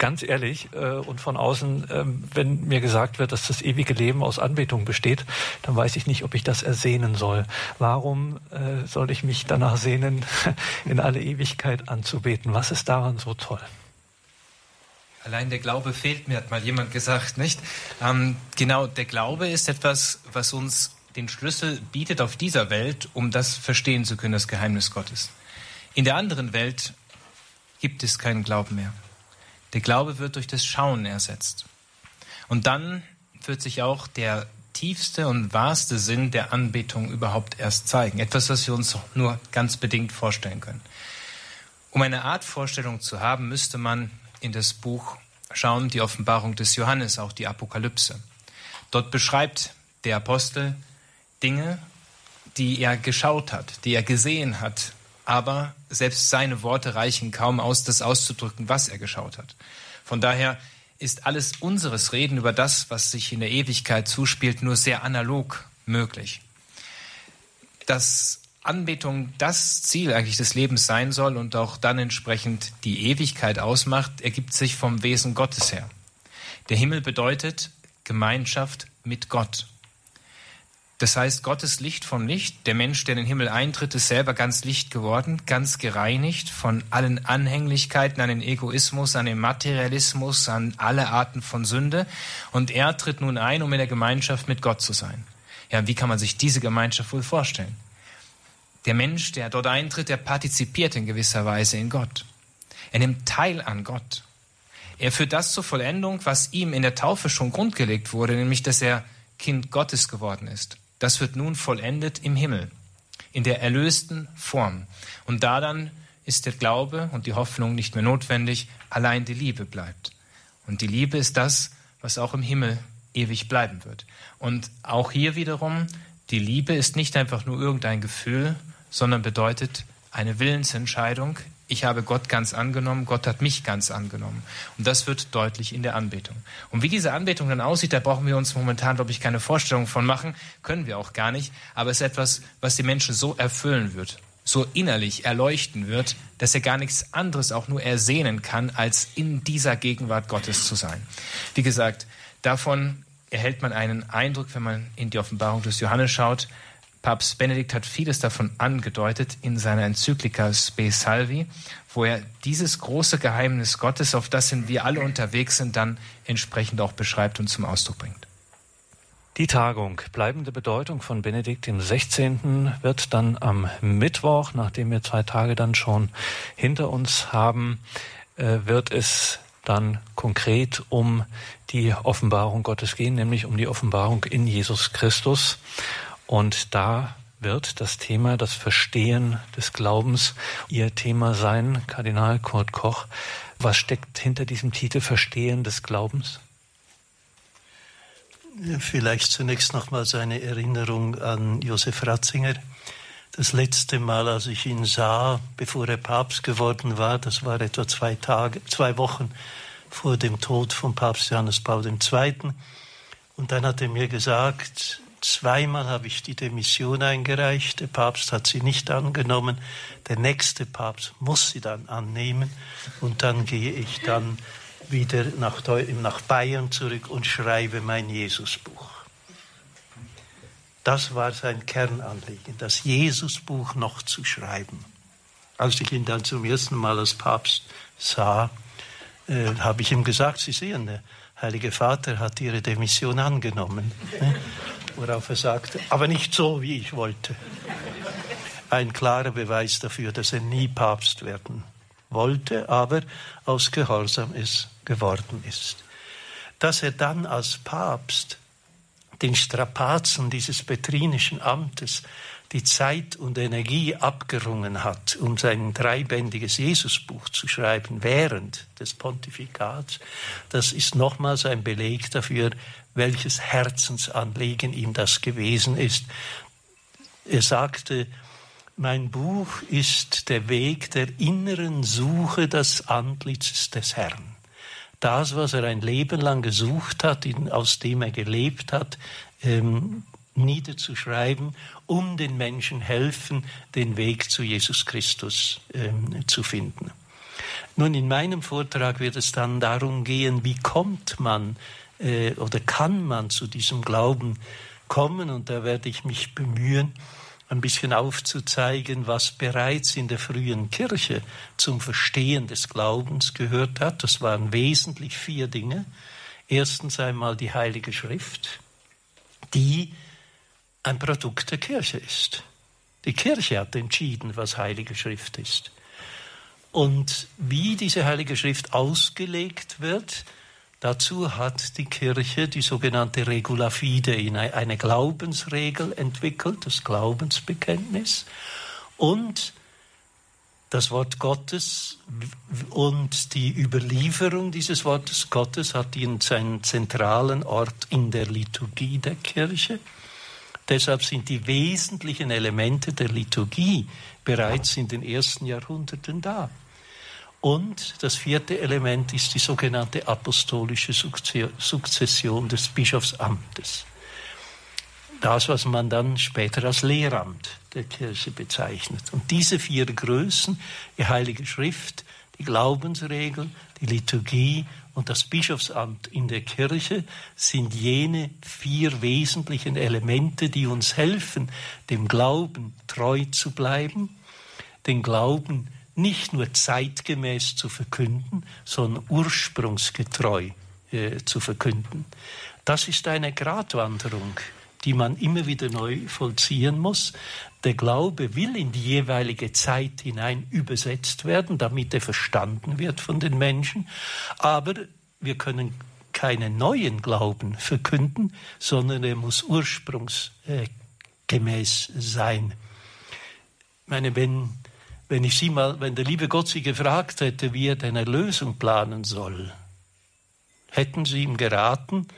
ganz ehrlich äh, und von außen, ähm, wenn mir gesagt wird, dass das ewige Leben aus Anbetung besteht, dann weiß ich nicht, ob ich das ersehnen soll. Warum äh, soll ich mich danach sehnen, in alle Ewigkeit anzubeten? Was ist daran so toll? Allein der Glaube fehlt mir, hat mal jemand gesagt, nicht? Ähm, genau, der Glaube ist etwas, was uns den Schlüssel bietet auf dieser Welt, um das verstehen zu können, das Geheimnis Gottes. In der anderen Welt gibt es keinen Glauben mehr. Der Glaube wird durch das Schauen ersetzt. Und dann wird sich auch der tiefste und wahrste Sinn der Anbetung überhaupt erst zeigen. Etwas, was wir uns nur ganz bedingt vorstellen können. Um eine Art Vorstellung zu haben, müsste man in das Buch schauen, die Offenbarung des Johannes, auch die Apokalypse. Dort beschreibt der Apostel Dinge, die er geschaut hat, die er gesehen hat, aber selbst seine Worte reichen kaum aus, das auszudrücken, was er geschaut hat. Von daher ist alles unseres Reden über das, was sich in der Ewigkeit zuspielt, nur sehr analog möglich. Das Anbetung das Ziel eigentlich des Lebens sein soll und auch dann entsprechend die Ewigkeit ausmacht, ergibt sich vom Wesen Gottes her. Der Himmel bedeutet Gemeinschaft mit Gott. Das heißt, Gottes Licht vom Licht, der Mensch, der in den Himmel eintritt, ist selber ganz Licht geworden, ganz gereinigt von allen Anhänglichkeiten an den Egoismus, an den Materialismus, an alle Arten von Sünde. Und er tritt nun ein, um in der Gemeinschaft mit Gott zu sein. Ja, wie kann man sich diese Gemeinschaft wohl vorstellen? Der Mensch, der dort eintritt, der partizipiert in gewisser Weise in Gott. Er nimmt teil an Gott. Er führt das zur Vollendung, was ihm in der Taufe schon grundgelegt wurde, nämlich dass er Kind Gottes geworden ist das wird nun vollendet im Himmel, in der erlösten Form. Und da dann ist der Glaube und die Hoffnung nicht mehr notwendig, allein die Liebe bleibt. Und die Liebe ist das, was auch im Himmel ewig bleiben wird. Und auch hier wiederum, die Liebe ist nicht einfach nur irgendein Gefühl, sondern bedeutet eine Willensentscheidung, ich habe Gott ganz angenommen, Gott hat mich ganz angenommen. Und das wird deutlich in der Anbetung. Und wie diese Anbetung dann aussieht, da brauchen wir uns momentan, glaube ich, keine Vorstellung von machen, können wir auch gar nicht. Aber es ist etwas, was die Menschen so erfüllen wird, so innerlich erleuchten wird, dass er gar nichts anderes auch nur ersehnen kann, als in dieser Gegenwart Gottes zu sein. Wie gesagt, davon erhält man einen Eindruck, wenn man in die Offenbarung des Johannes schaut. Papst Benedikt hat vieles davon angedeutet in seiner Enzyklika Spe Salvi, wo er dieses große Geheimnis Gottes, auf das wir alle unterwegs sind, dann entsprechend auch beschreibt und zum Ausdruck bringt. Die Tagung bleibende Bedeutung von Benedikt im 16. wird dann am Mittwoch, nachdem wir zwei Tage dann schon hinter uns haben, äh, wird es dann konkret um die Offenbarung Gottes gehen, nämlich um die Offenbarung in Jesus Christus. Und da wird das Thema, das Verstehen des Glaubens, Ihr Thema sein, Kardinal Kurt Koch. Was steckt hinter diesem Titel Verstehen des Glaubens? Vielleicht zunächst nochmal seine Erinnerung an Josef Ratzinger. Das letzte Mal, als ich ihn sah, bevor er Papst geworden war, das war etwa zwei Tage, zwei Wochen vor dem Tod von Papst Johannes Paul II. Und dann hat er mir gesagt, Zweimal habe ich die Demission eingereicht. Der Papst hat sie nicht angenommen. Der nächste Papst muss sie dann annehmen. Und dann gehe ich dann wieder nach, nach Bayern zurück und schreibe mein Jesusbuch. Das war sein Kernanliegen, das Jesusbuch noch zu schreiben. Als ich ihn dann zum ersten Mal als Papst sah, äh, habe ich ihm gesagt, Sie sehen, Heilige Vater hat Ihre Demission angenommen. Ne? worauf er sagte, aber nicht so, wie ich wollte. Ein klarer Beweis dafür, dass er nie Papst werden wollte, aber aus Gehorsam es geworden ist. Dass er dann als Papst den Strapazen dieses petrinischen Amtes die Zeit und Energie abgerungen hat, um sein dreibändiges Jesusbuch zu schreiben während des Pontifikats, das ist nochmals ein Beleg dafür, welches Herzensanliegen ihm das gewesen ist. Er sagte, mein Buch ist der Weg der inneren Suche des Antlitzes des Herrn. Das, was er ein Leben lang gesucht hat, aus dem er gelebt hat, ähm, niederzuschreiben, um den Menschen helfen, den Weg zu Jesus Christus ähm, zu finden. Nun, in meinem Vortrag wird es dann darum gehen, wie kommt man äh, oder kann man zu diesem Glauben kommen? Und da werde ich mich bemühen, ein bisschen aufzuzeigen, was bereits in der frühen Kirche zum Verstehen des Glaubens gehört hat. Das waren wesentlich vier Dinge. Erstens einmal die Heilige Schrift, die ein Produkt der Kirche ist. Die Kirche hat entschieden, was Heilige Schrift ist. Und wie diese Heilige Schrift ausgelegt wird, Dazu hat die Kirche die sogenannte Regula Fide, eine Glaubensregel entwickelt, das Glaubensbekenntnis. Und das Wort Gottes und die Überlieferung dieses Wortes Gottes hat seinen zentralen Ort in der Liturgie der Kirche. Deshalb sind die wesentlichen Elemente der Liturgie bereits in den ersten Jahrhunderten da. Und das vierte Element ist die sogenannte apostolische Sukzession des Bischofsamtes. das, was man dann später als Lehramt der Kirche bezeichnet. Und diese vier Größen, die Heilige Schrift, die Glaubensregel, die Liturgie und das Bischofsamt in der Kirche sind jene vier wesentlichen Elemente, die uns helfen, dem Glauben treu zu bleiben, den Glauben nicht nur zeitgemäß zu verkünden, sondern ursprungsgetreu äh, zu verkünden. Das ist eine Gratwanderung, die man immer wieder neu vollziehen muss. Der Glaube will in die jeweilige Zeit hinein übersetzt werden, damit er verstanden wird von den Menschen. Aber wir können keinen neuen Glauben verkünden, sondern er muss ursprungsgemäß sein. Ich meine, wenn, wenn ich Sie mal, wenn der liebe Gott Sie gefragt hätte, wie er denn Erlösung planen soll, hätten Sie ihm geraten,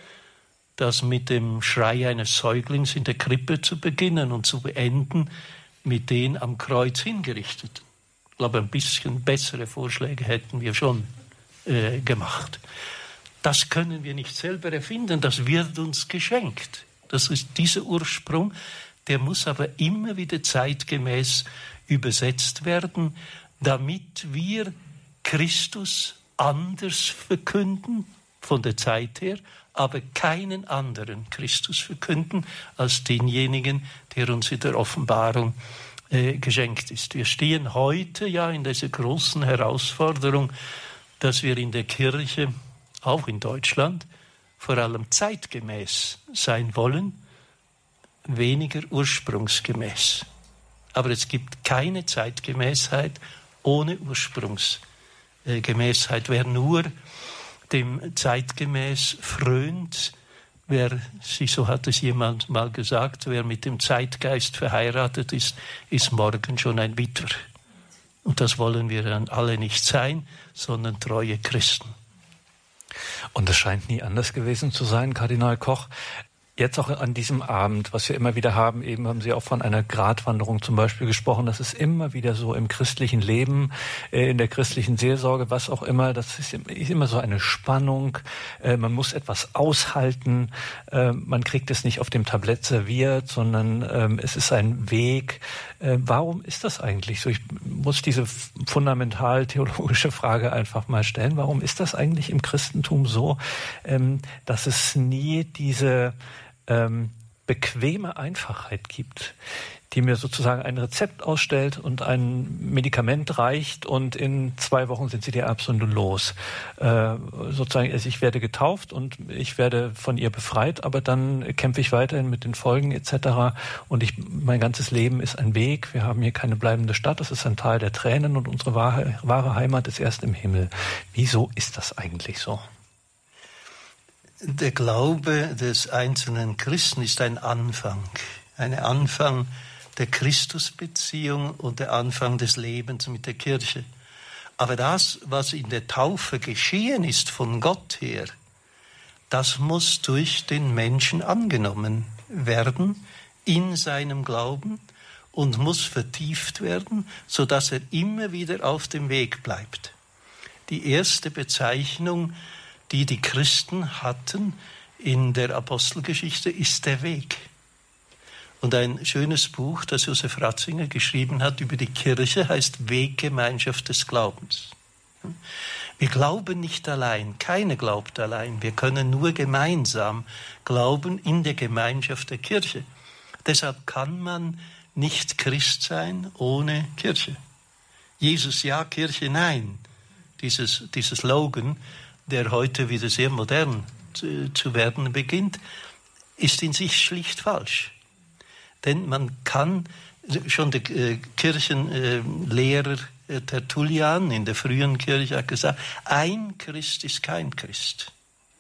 das mit dem Schrei eines Säuglings in der Krippe zu beginnen und zu beenden mit den am Kreuz hingerichteten. Ich glaube, ein bisschen bessere Vorschläge hätten wir schon äh, gemacht. Das können wir nicht selber erfinden, das wird uns geschenkt. Das ist dieser Ursprung, der muss aber immer wieder zeitgemäß übersetzt werden, damit wir Christus anders verkünden von der Zeit her aber keinen anderen Christus verkünden als denjenigen, der uns in der Offenbarung äh, geschenkt ist. Wir stehen heute ja in dieser großen Herausforderung, dass wir in der Kirche, auch in Deutschland, vor allem zeitgemäß sein wollen, weniger ursprungsgemäß. Aber es gibt keine Zeitgemäßheit ohne Ursprungsgemäßheit. Wer nur dem zeitgemäß frönt, wer, so hat es jemand mal gesagt, wer mit dem Zeitgeist verheiratet ist, ist morgen schon ein Witwer. Und das wollen wir dann alle nicht sein, sondern treue Christen. Und es scheint nie anders gewesen zu sein, Kardinal Koch. Jetzt auch an diesem Abend, was wir immer wieder haben, eben haben Sie auch von einer Gratwanderung zum Beispiel gesprochen. Das ist immer wieder so im christlichen Leben, äh, in der christlichen Seelsorge, was auch immer. Das ist immer so eine Spannung. Äh, man muss etwas aushalten. Äh, man kriegt es nicht auf dem Tablett serviert, sondern ähm, es ist ein Weg. Warum ist das eigentlich so? Ich muss diese fundamental theologische Frage einfach mal stellen. Warum ist das eigentlich im Christentum so, ähm, dass es nie diese ähm, bequeme Einfachheit gibt, die mir sozusagen ein Rezept ausstellt und ein Medikament reicht und in zwei Wochen sind sie dir absolut los. Äh, sozusagen, also ich werde getauft und ich werde von ihr befreit, aber dann kämpfe ich weiterhin mit den Folgen etc. Und ich, mein ganzes Leben ist ein Weg. Wir haben hier keine bleibende Stadt. Es ist ein Tal der Tränen und unsere wahre, wahre Heimat ist erst im Himmel. Wieso ist das eigentlich so? Der Glaube des einzelnen Christen ist ein Anfang, ein Anfang der Christusbeziehung und der Anfang des Lebens mit der Kirche. Aber das, was in der Taufe geschehen ist von Gott her, das muss durch den Menschen angenommen werden in seinem Glauben und muss vertieft werden, so dass er immer wieder auf dem Weg bleibt. Die erste Bezeichnung die die Christen hatten in der Apostelgeschichte, ist der Weg. Und ein schönes Buch, das Josef Ratzinger geschrieben hat über die Kirche, heißt Weggemeinschaft des Glaubens. Wir glauben nicht allein, keine glaubt allein. Wir können nur gemeinsam glauben in der Gemeinschaft der Kirche. Deshalb kann man nicht Christ sein ohne Kirche. Jesus ja, Kirche nein. Dieses, dieses Slogan der heute wieder sehr modern zu, zu werden beginnt, ist in sich schlicht falsch. Denn man kann, schon der äh, Kirchenlehrer äh, Tertullian in der frühen Kirche hat gesagt, ein Christ ist kein Christ.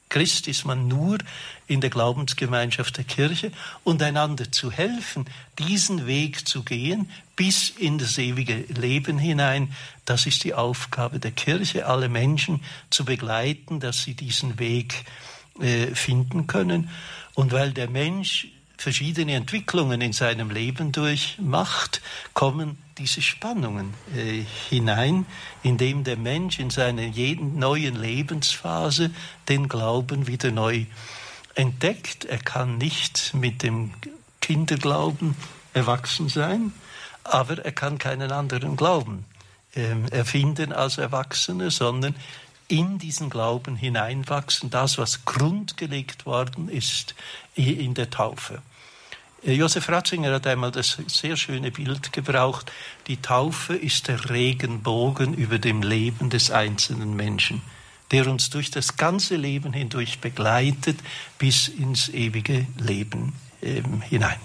Christ ist man nur in der Glaubensgemeinschaft der Kirche und einander zu helfen, diesen Weg zu gehen bis in das ewige Leben hinein. Das ist die Aufgabe der Kirche, alle Menschen zu begleiten, dass sie diesen Weg äh, finden können. Und weil der Mensch verschiedene Entwicklungen in seinem Leben durchmacht, kommen diese Spannungen äh, hinein, indem der Mensch in seiner jeden neuen Lebensphase den Glauben wieder neu entdeckt. Er kann nicht mit dem Kinderglauben erwachsen sein, aber er kann keinen anderen Glauben ähm, erfinden als Erwachsene, sondern in diesen Glauben hineinwachsen, das, was grundgelegt worden ist in der Taufe. Äh, Josef Ratzinger hat einmal das sehr schöne Bild gebraucht. Die Taufe ist der Regenbogen über dem Leben des einzelnen Menschen, der uns durch das ganze Leben hindurch begleitet bis ins ewige Leben ähm, hinein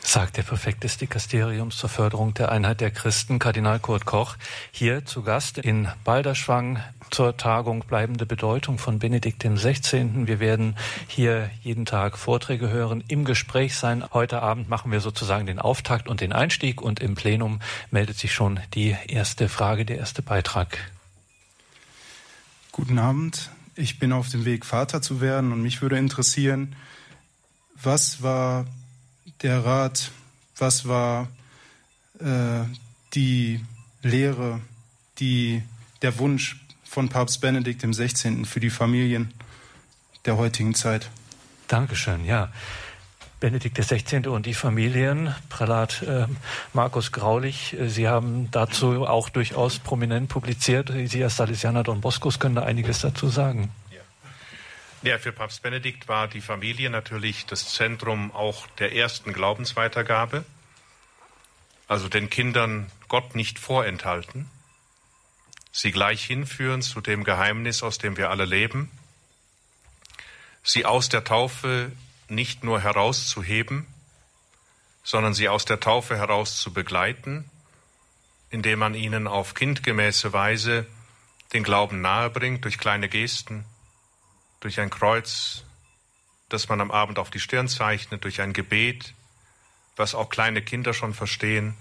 sagt der Präfekt des Dikasteriums zur Förderung der Einheit der Christen, Kardinal Kurt Koch, hier zu Gast in Balderschwang zur Tagung Bleibende Bedeutung von Benedikt XVI. Wir werden hier jeden Tag Vorträge hören, im Gespräch sein. Heute Abend machen wir sozusagen den Auftakt und den Einstieg und im Plenum meldet sich schon die erste Frage, der erste Beitrag. Guten Abend. Ich bin auf dem Weg, Vater zu werden und mich würde interessieren, was war der Rat, was war äh, die Lehre, die, der Wunsch von Papst Benedikt XVI. für die Familien der heutigen Zeit. Dankeschön, ja. Benedikt XVI. und die Familien, Prälat äh, Markus Graulich, äh, Sie haben dazu auch durchaus prominent publiziert. Sie als Salesianer Don Boscos können da einiges dazu sagen. Ja, für Papst Benedikt war die Familie natürlich das Zentrum auch der ersten Glaubensweitergabe. Also den Kindern Gott nicht vorenthalten, sie gleich hinführen zu dem Geheimnis, aus dem wir alle leben, sie aus der Taufe nicht nur herauszuheben, sondern sie aus der Taufe heraus zu begleiten, indem man ihnen auf kindgemäße Weise den Glauben nahebringt durch kleine Gesten, durch ein Kreuz, das man am Abend auf die Stirn zeichnet, durch ein Gebet, was auch kleine Kinder schon verstehen,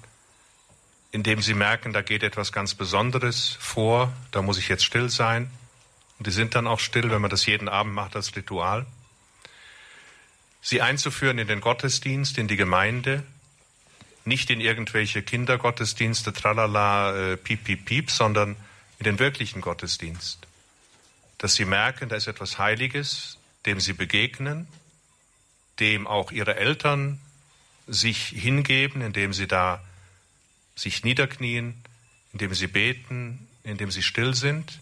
indem sie merken, da geht etwas ganz Besonderes vor, da muss ich jetzt still sein. Und die sind dann auch still, wenn man das jeden Abend macht als Ritual. Sie einzuführen in den Gottesdienst, in die Gemeinde, nicht in irgendwelche Kindergottesdienste, tralala, äh, piep, piep, piep, sondern in den wirklichen Gottesdienst dass sie merken, da ist etwas Heiliges, dem sie begegnen, dem auch ihre Eltern sich hingeben, indem sie da sich niederknien, indem sie beten, indem sie still sind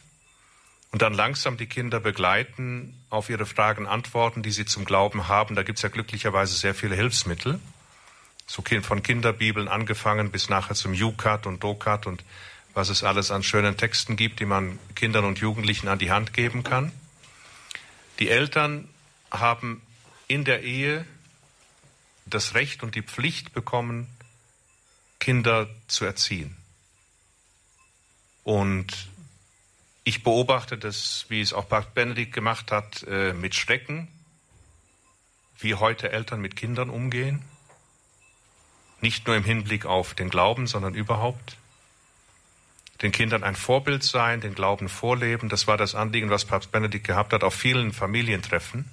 und dann langsam die Kinder begleiten, auf ihre Fragen antworten, die sie zum Glauben haben. Da gibt es ja glücklicherweise sehr viele Hilfsmittel, so von Kinderbibeln angefangen bis nachher zum Jukat und Dokat und was es alles an schönen Texten gibt, die man Kindern und Jugendlichen an die Hand geben kann. Die Eltern haben in der Ehe das Recht und die Pflicht bekommen, Kinder zu erziehen. Und ich beobachte das, wie es auch Papst Benedikt gemacht hat, äh, mit Schrecken, wie heute Eltern mit Kindern umgehen. Nicht nur im Hinblick auf den Glauben, sondern überhaupt den Kindern ein Vorbild sein, den Glauben vorleben. Das war das Anliegen, was Papst Benedikt gehabt hat auf vielen Familientreffen.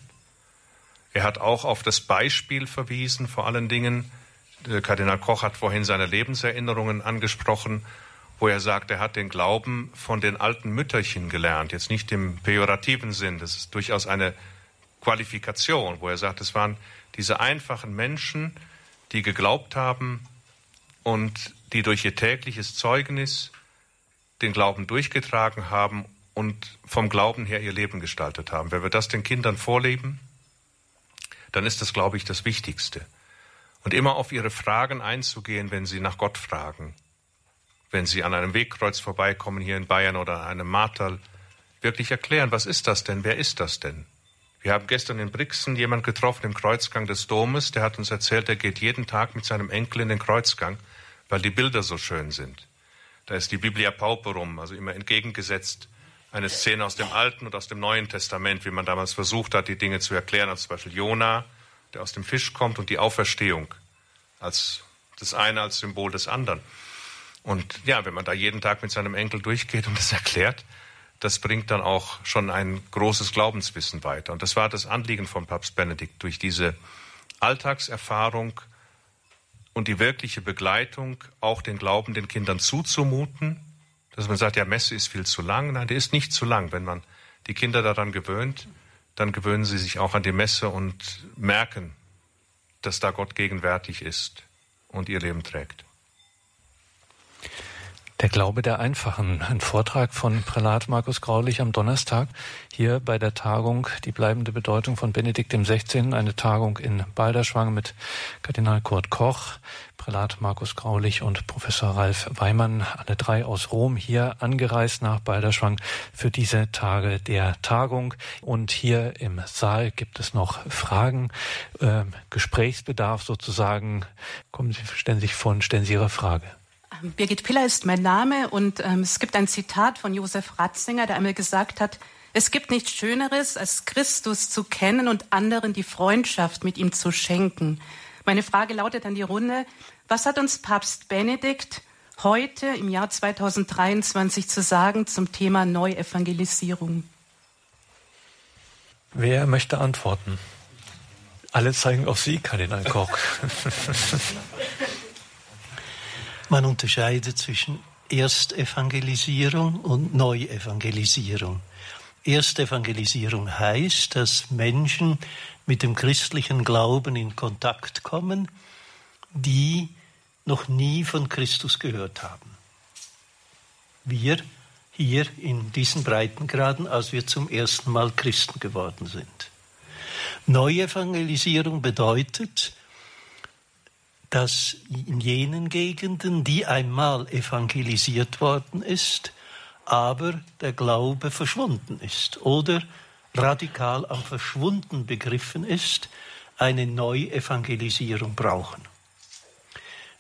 Er hat auch auf das Beispiel verwiesen, vor allen Dingen. Kardinal Koch hat vorhin seine Lebenserinnerungen angesprochen, wo er sagt, er hat den Glauben von den alten Mütterchen gelernt. Jetzt nicht im pejorativen Sinn, das ist durchaus eine Qualifikation, wo er sagt, es waren diese einfachen Menschen, die geglaubt haben und die durch ihr tägliches Zeugnis den Glauben durchgetragen haben und vom Glauben her ihr Leben gestaltet haben. Wenn wir das den Kindern vorleben, dann ist das, glaube ich, das Wichtigste. Und immer auf ihre Fragen einzugehen, wenn sie nach Gott fragen. Wenn sie an einem Wegkreuz vorbeikommen hier in Bayern oder an einem Martal, wirklich erklären, was ist das denn? Wer ist das denn? Wir haben gestern in Brixen jemand getroffen im Kreuzgang des Domes, der hat uns erzählt, er geht jeden Tag mit seinem Enkel in den Kreuzgang, weil die Bilder so schön sind. Da ist die Biblia Pauperum, also immer entgegengesetzt eine Szene aus dem Alten und aus dem Neuen Testament, wie man damals versucht hat, die Dinge zu erklären, als zum Beispiel Jona, der aus dem Fisch kommt, und die Auferstehung als das eine als Symbol des anderen. Und ja, wenn man da jeden Tag mit seinem Enkel durchgeht und das erklärt, das bringt dann auch schon ein großes Glaubenswissen weiter. Und das war das Anliegen von Papst Benedikt, durch diese Alltagserfahrung und die wirkliche Begleitung, auch den Glauben den Kindern zuzumuten, dass man sagt, ja, Messe ist viel zu lang. Nein, der ist nicht zu lang. Wenn man die Kinder daran gewöhnt, dann gewöhnen sie sich auch an die Messe und merken, dass da Gott gegenwärtig ist und ihr Leben trägt. Der Glaube der Einfachen, ein Vortrag von Prälat Markus Graulich am Donnerstag hier bei der Tagung Die bleibende Bedeutung von Benedikt XVI., eine Tagung in Balderschwang mit Kardinal Kurt Koch, Prälat Markus Graulich und Professor Ralf Weimann, alle drei aus Rom hier angereist nach Balderschwang für diese Tage der Tagung. Und hier im Saal gibt es noch Fragen, äh, Gesprächsbedarf sozusagen. Kommen Sie, stellen Sie sich vor und stellen Sie Ihre Frage. Birgit Piller ist mein Name und ähm, es gibt ein Zitat von Josef Ratzinger, der einmal gesagt hat, es gibt nichts Schöneres, als Christus zu kennen und anderen die Freundschaft mit ihm zu schenken. Meine Frage lautet an die Runde, was hat uns Papst Benedikt heute im Jahr 2023 zu sagen zum Thema Neuevangelisierung? Wer möchte antworten? Alle zeigen auf Sie, Kardinal Koch. Man unterscheidet zwischen Erstevangelisierung und Neuevangelisierung. Erstevangelisierung heißt, dass Menschen mit dem christlichen Glauben in Kontakt kommen, die noch nie von Christus gehört haben. Wir hier in diesen Breitengraden, als wir zum ersten Mal Christen geworden sind. Neuevangelisierung bedeutet, dass in jenen Gegenden, die einmal evangelisiert worden ist, aber der Glaube verschwunden ist oder radikal am Verschwunden begriffen ist, eine Neuevangelisierung brauchen.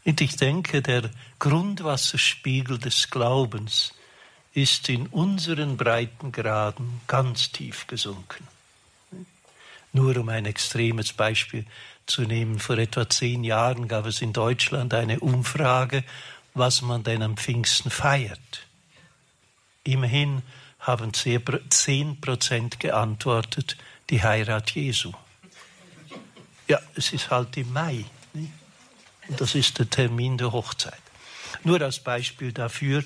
Und ich denke, der Grundwasserspiegel des Glaubens ist in unseren Breitengraden ganz tief gesunken. Nur um ein extremes Beispiel zu nehmen. Vor etwa zehn Jahren gab es in Deutschland eine Umfrage, was man denn am Pfingsten feiert. Immerhin haben zehn Prozent geantwortet, die Heirat Jesu. Ja, es ist halt im Mai. Nicht? Und das ist der Termin der Hochzeit. Nur als Beispiel dafür,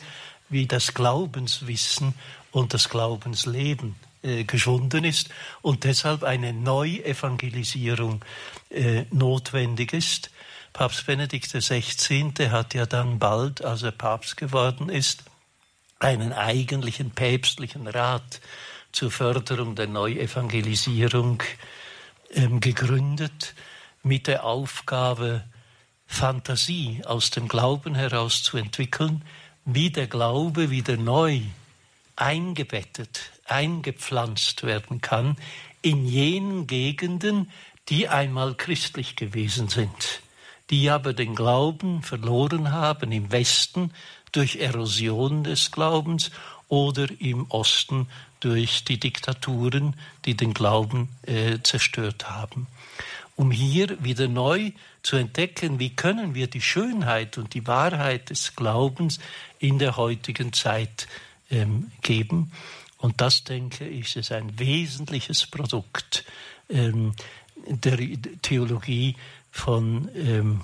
wie das Glaubenswissen und das Glaubensleben äh, geschwunden ist und deshalb eine Neuevangelisierung äh, notwendig ist. Papst Benedikt XVI. hat ja dann bald, als er Papst geworden ist, einen eigentlichen päpstlichen Rat zur Förderung der Neuevangelisierung ähm, gegründet, mit der Aufgabe, Fantasie aus dem Glauben heraus zu entwickeln, wie der Glaube wieder neu eingebettet, eingepflanzt werden kann in jenen Gegenden, die einmal christlich gewesen sind, die aber den Glauben verloren haben im Westen durch Erosion des Glaubens oder im Osten durch die Diktaturen, die den Glauben äh, zerstört haben. Um hier wieder neu zu entdecken, wie können wir die Schönheit und die Wahrheit des Glaubens in der heutigen Zeit ähm, geben. Und das, denke ich, ist ein wesentliches Produkt ähm, der Theologie von ähm,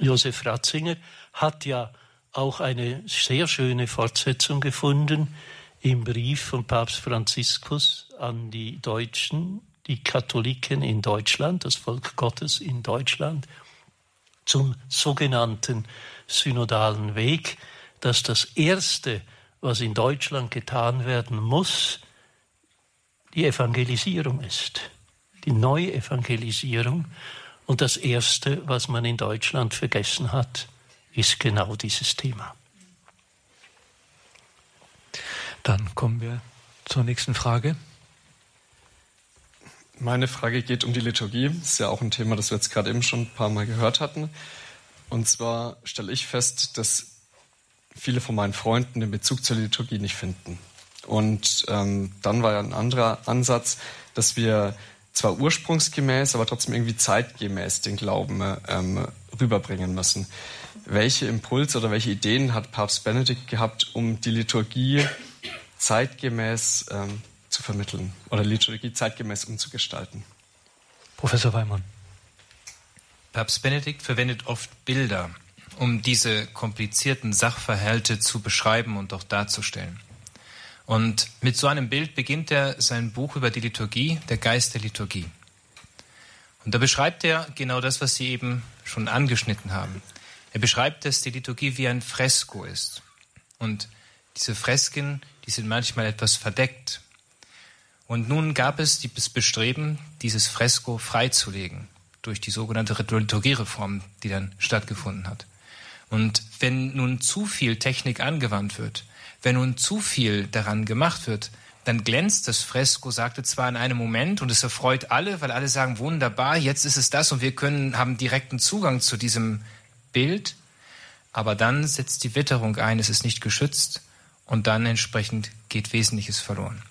Josef Ratzinger, hat ja auch eine sehr schöne Fortsetzung gefunden im Brief von Papst Franziskus an die Deutschen, die Katholiken in Deutschland, das Volk Gottes in Deutschland, zum sogenannten synodalen Weg, dass das erste was in Deutschland getan werden muss, die Evangelisierung ist, die Neuevangelisierung. Und das Erste, was man in Deutschland vergessen hat, ist genau dieses Thema. Dann kommen wir zur nächsten Frage. Meine Frage geht um die Liturgie. Das ist ja auch ein Thema, das wir jetzt gerade eben schon ein paar Mal gehört hatten. Und zwar stelle ich fest, dass viele von meinen Freunden den Bezug zur Liturgie nicht finden. Und ähm, dann war ja ein anderer Ansatz, dass wir zwar ursprungsgemäß, aber trotzdem irgendwie zeitgemäß den Glauben ähm, rüberbringen müssen. Welche Impulse oder welche Ideen hat Papst Benedikt gehabt, um die Liturgie zeitgemäß ähm, zu vermitteln oder Liturgie zeitgemäß umzugestalten? Professor Weimann. Papst Benedikt verwendet oft Bilder um diese komplizierten Sachverhalte zu beschreiben und auch darzustellen. Und mit so einem Bild beginnt er sein Buch über die Liturgie, der Geist der Liturgie. Und da beschreibt er genau das, was Sie eben schon angeschnitten haben. Er beschreibt, dass die Liturgie wie ein Fresko ist. Und diese Fresken, die sind manchmal etwas verdeckt. Und nun gab es das Bestreben, dieses Fresko freizulegen durch die sogenannte Liturgiereform, die dann stattgefunden hat. Und wenn nun zu viel Technik angewandt wird, wenn nun zu viel daran gemacht wird, dann glänzt das Fresko, sagte zwar in einem Moment und es erfreut alle, weil alle sagen, wunderbar, jetzt ist es das und wir können, haben direkten Zugang zu diesem Bild, aber dann setzt die Witterung ein, es ist nicht geschützt und dann entsprechend geht Wesentliches verloren.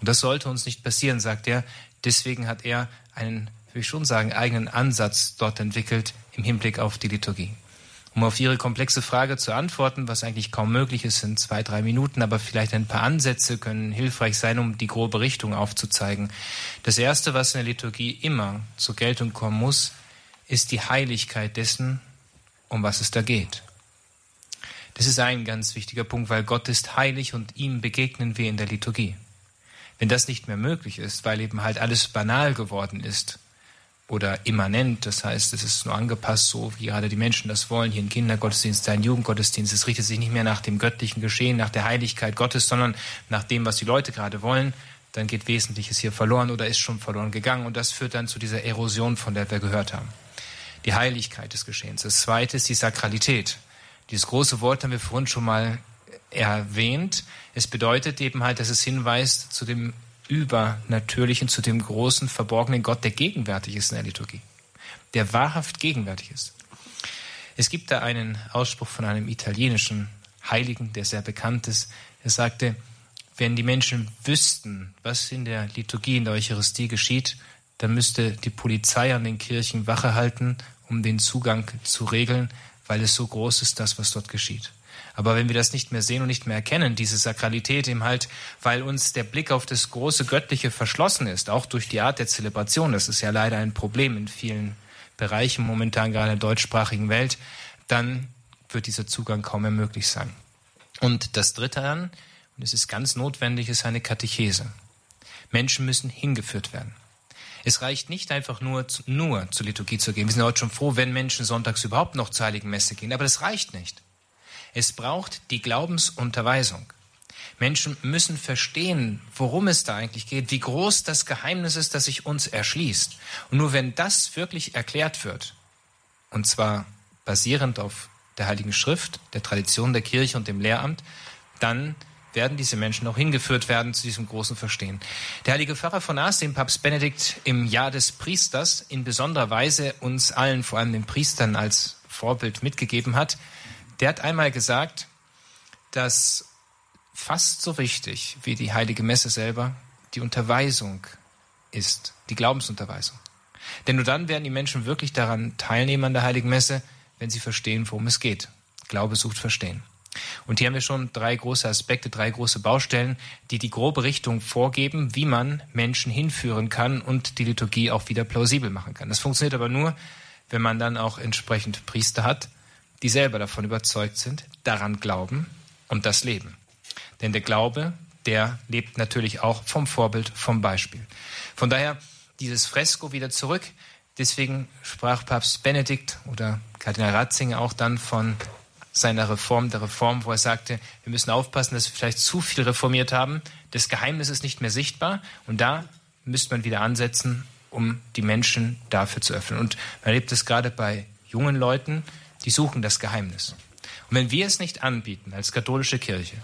Und das sollte uns nicht passieren, sagt er. Deswegen hat er einen, würde ich schon sagen, eigenen Ansatz dort entwickelt im Hinblick auf die Liturgie. Um auf Ihre komplexe Frage zu antworten, was eigentlich kaum möglich ist in zwei, drei Minuten, aber vielleicht ein paar Ansätze können hilfreich sein, um die grobe Richtung aufzuzeigen. Das Erste, was in der Liturgie immer zur Geltung kommen muss, ist die Heiligkeit dessen, um was es da geht. Das ist ein ganz wichtiger Punkt, weil Gott ist heilig und ihm begegnen wir in der Liturgie. Wenn das nicht mehr möglich ist, weil eben halt alles banal geworden ist, oder immanent. Das heißt, es ist nur angepasst, so wie gerade die Menschen das wollen. Hier ein Kindergottesdienst, ein Jugendgottesdienst. Es richtet sich nicht mehr nach dem göttlichen Geschehen, nach der Heiligkeit Gottes, sondern nach dem, was die Leute gerade wollen. Dann geht Wesentliches hier verloren oder ist schon verloren gegangen. Und das führt dann zu dieser Erosion, von der wir gehört haben. Die Heiligkeit des Geschehens. Das zweite ist die Sakralität. Dieses große Wort haben wir vorhin schon mal erwähnt. Es bedeutet eben halt, dass es hinweist zu dem Übernatürlichen, zu dem großen, verborgenen Gott, der gegenwärtig ist in der Liturgie, der wahrhaft gegenwärtig ist. Es gibt da einen Ausspruch von einem italienischen Heiligen, der sehr bekannt ist. Er sagte, wenn die Menschen wüssten, was in der Liturgie, in der Eucharistie geschieht, dann müsste die Polizei an den Kirchen Wache halten, um den Zugang zu regeln, weil es so groß ist, das, was dort geschieht. Aber wenn wir das nicht mehr sehen und nicht mehr erkennen, diese Sakralität eben halt, weil uns der Blick auf das große Göttliche verschlossen ist, auch durch die Art der Zelebration, das ist ja leider ein Problem in vielen Bereichen momentan, gerade in der deutschsprachigen Welt, dann wird dieser Zugang kaum mehr möglich sein. Und das Dritte dann, und es ist ganz notwendig, ist eine Katechese. Menschen müssen hingeführt werden. Es reicht nicht einfach nur, nur zur Liturgie zu gehen. Wir sind heute schon froh, wenn Menschen sonntags überhaupt noch zur Heiligen Messe gehen, aber das reicht nicht. Es braucht die Glaubensunterweisung. Menschen müssen verstehen, worum es da eigentlich geht, wie groß das Geheimnis ist, das sich uns erschließt. Und nur wenn das wirklich erklärt wird, und zwar basierend auf der Heiligen Schrift, der Tradition der Kirche und dem Lehramt, dann werden diese Menschen auch hingeführt werden zu diesem großen Verstehen. Der heilige Pfarrer von Ars, den Papst Benedikt im Jahr des Priesters in besonderer Weise uns allen, vor allem den Priestern, als Vorbild mitgegeben hat, der hat einmal gesagt, dass fast so wichtig wie die heilige Messe selber die Unterweisung ist, die Glaubensunterweisung. Denn nur dann werden die Menschen wirklich daran teilnehmen an der heiligen Messe, wenn sie verstehen, worum es geht. Glaube sucht Verstehen. Und hier haben wir schon drei große Aspekte, drei große Baustellen, die die grobe Richtung vorgeben, wie man Menschen hinführen kann und die Liturgie auch wieder plausibel machen kann. Das funktioniert aber nur, wenn man dann auch entsprechend Priester hat, die selber davon überzeugt sind, daran glauben und das leben. Denn der Glaube, der lebt natürlich auch vom Vorbild, vom Beispiel. Von daher dieses Fresko wieder zurück. Deswegen sprach Papst Benedikt oder Kardinal Ratzinger auch dann von seiner Reform, der Reform, wo er sagte, wir müssen aufpassen, dass wir vielleicht zu viel reformiert haben. Das Geheimnis ist nicht mehr sichtbar und da müsste man wieder ansetzen, um die Menschen dafür zu öffnen. Und man erlebt es gerade bei jungen Leuten, die suchen das Geheimnis. Und wenn wir es nicht anbieten als katholische Kirche,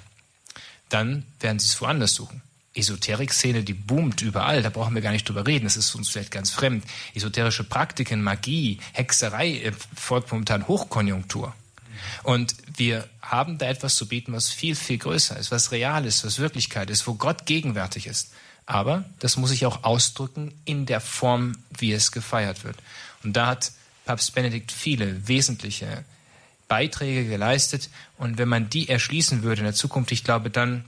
dann werden sie es woanders suchen. Esoterik-Szene, die boomt überall, da brauchen wir gar nicht drüber reden, das ist uns vielleicht ganz fremd. Esoterische Praktiken, Magie, Hexerei äh, folgt momentan Hochkonjunktur. Und wir haben da etwas zu bieten, was viel, viel größer ist, was real ist, was Wirklichkeit ist, wo Gott gegenwärtig ist. Aber das muss sich auch ausdrücken in der Form, wie es gefeiert wird. Und da hat Papst Benedikt viele wesentliche Beiträge geleistet. Und wenn man die erschließen würde in der Zukunft, ich glaube, dann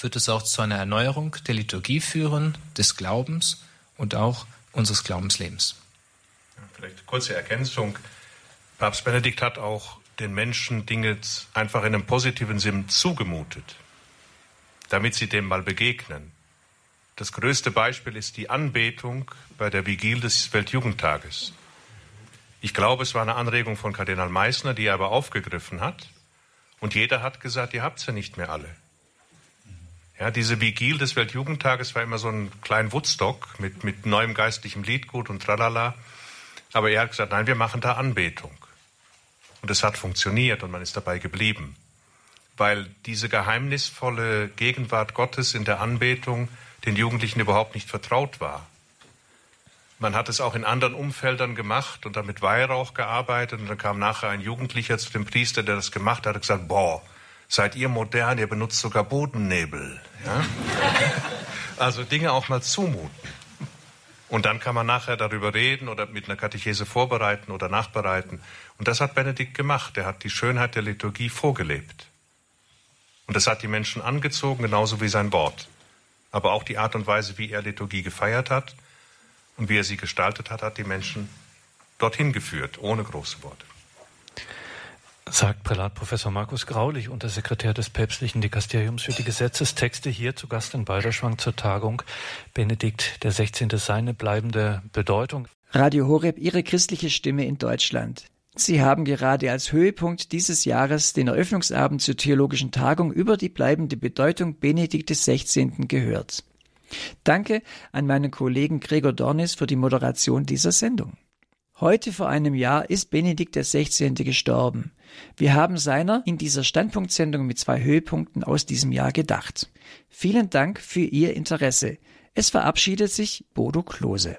wird es auch zu einer Erneuerung der Liturgie führen, des Glaubens und auch unseres Glaubenslebens. Vielleicht kurze Ergänzung. Papst Benedikt hat auch den Menschen Dinge einfach in einem positiven Sinn zugemutet, damit sie dem mal begegnen. Das größte Beispiel ist die Anbetung bei der Vigil des Weltjugendtages. Ich glaube, es war eine Anregung von Kardinal Meissner, die er aber aufgegriffen hat. Und jeder hat gesagt, ihr habt sie ja nicht mehr alle. Ja, diese Vigil des Weltjugendtages war immer so ein kleiner Woodstock mit, mit neuem geistlichem Liedgut und tralala. Aber er hat gesagt, nein, wir machen da Anbetung. Und es hat funktioniert und man ist dabei geblieben. Weil diese geheimnisvolle Gegenwart Gottes in der Anbetung den Jugendlichen überhaupt nicht vertraut war. Man hat es auch in anderen Umfeldern gemacht und damit Weihrauch gearbeitet. Und dann kam nachher ein Jugendlicher zu dem Priester, der das gemacht hat, hat gesagt, boah, seid ihr modern, ihr benutzt sogar Bodennebel. Ja? Also Dinge auch mal zumuten. Und dann kann man nachher darüber reden oder mit einer Katechese vorbereiten oder nachbereiten. Und das hat Benedikt gemacht. Er hat die Schönheit der Liturgie vorgelebt. Und das hat die Menschen angezogen, genauso wie sein Wort aber auch die Art und Weise, wie er Liturgie gefeiert hat und wie er sie gestaltet hat, hat die Menschen dorthin geführt, ohne große Worte. Sagt Prälat Professor Markus Graulich, Untersekretär des päpstlichen Dikasteriums für die Gesetzestexte, hier zu Gast in Balderschwang zur Tagung. Benedikt der 16. seine bleibende Bedeutung. Radio Horeb, Ihre christliche Stimme in Deutschland. Sie haben gerade als Höhepunkt dieses Jahres den Eröffnungsabend zur Theologischen Tagung über die bleibende Bedeutung Benedikt XVI. gehört. Danke an meinen Kollegen Gregor Dornis für die Moderation dieser Sendung. Heute vor einem Jahr ist Benedikt XVI. gestorben. Wir haben seiner in dieser Standpunktsendung mit zwei Höhepunkten aus diesem Jahr gedacht. Vielen Dank für Ihr Interesse. Es verabschiedet sich Bodo Klose.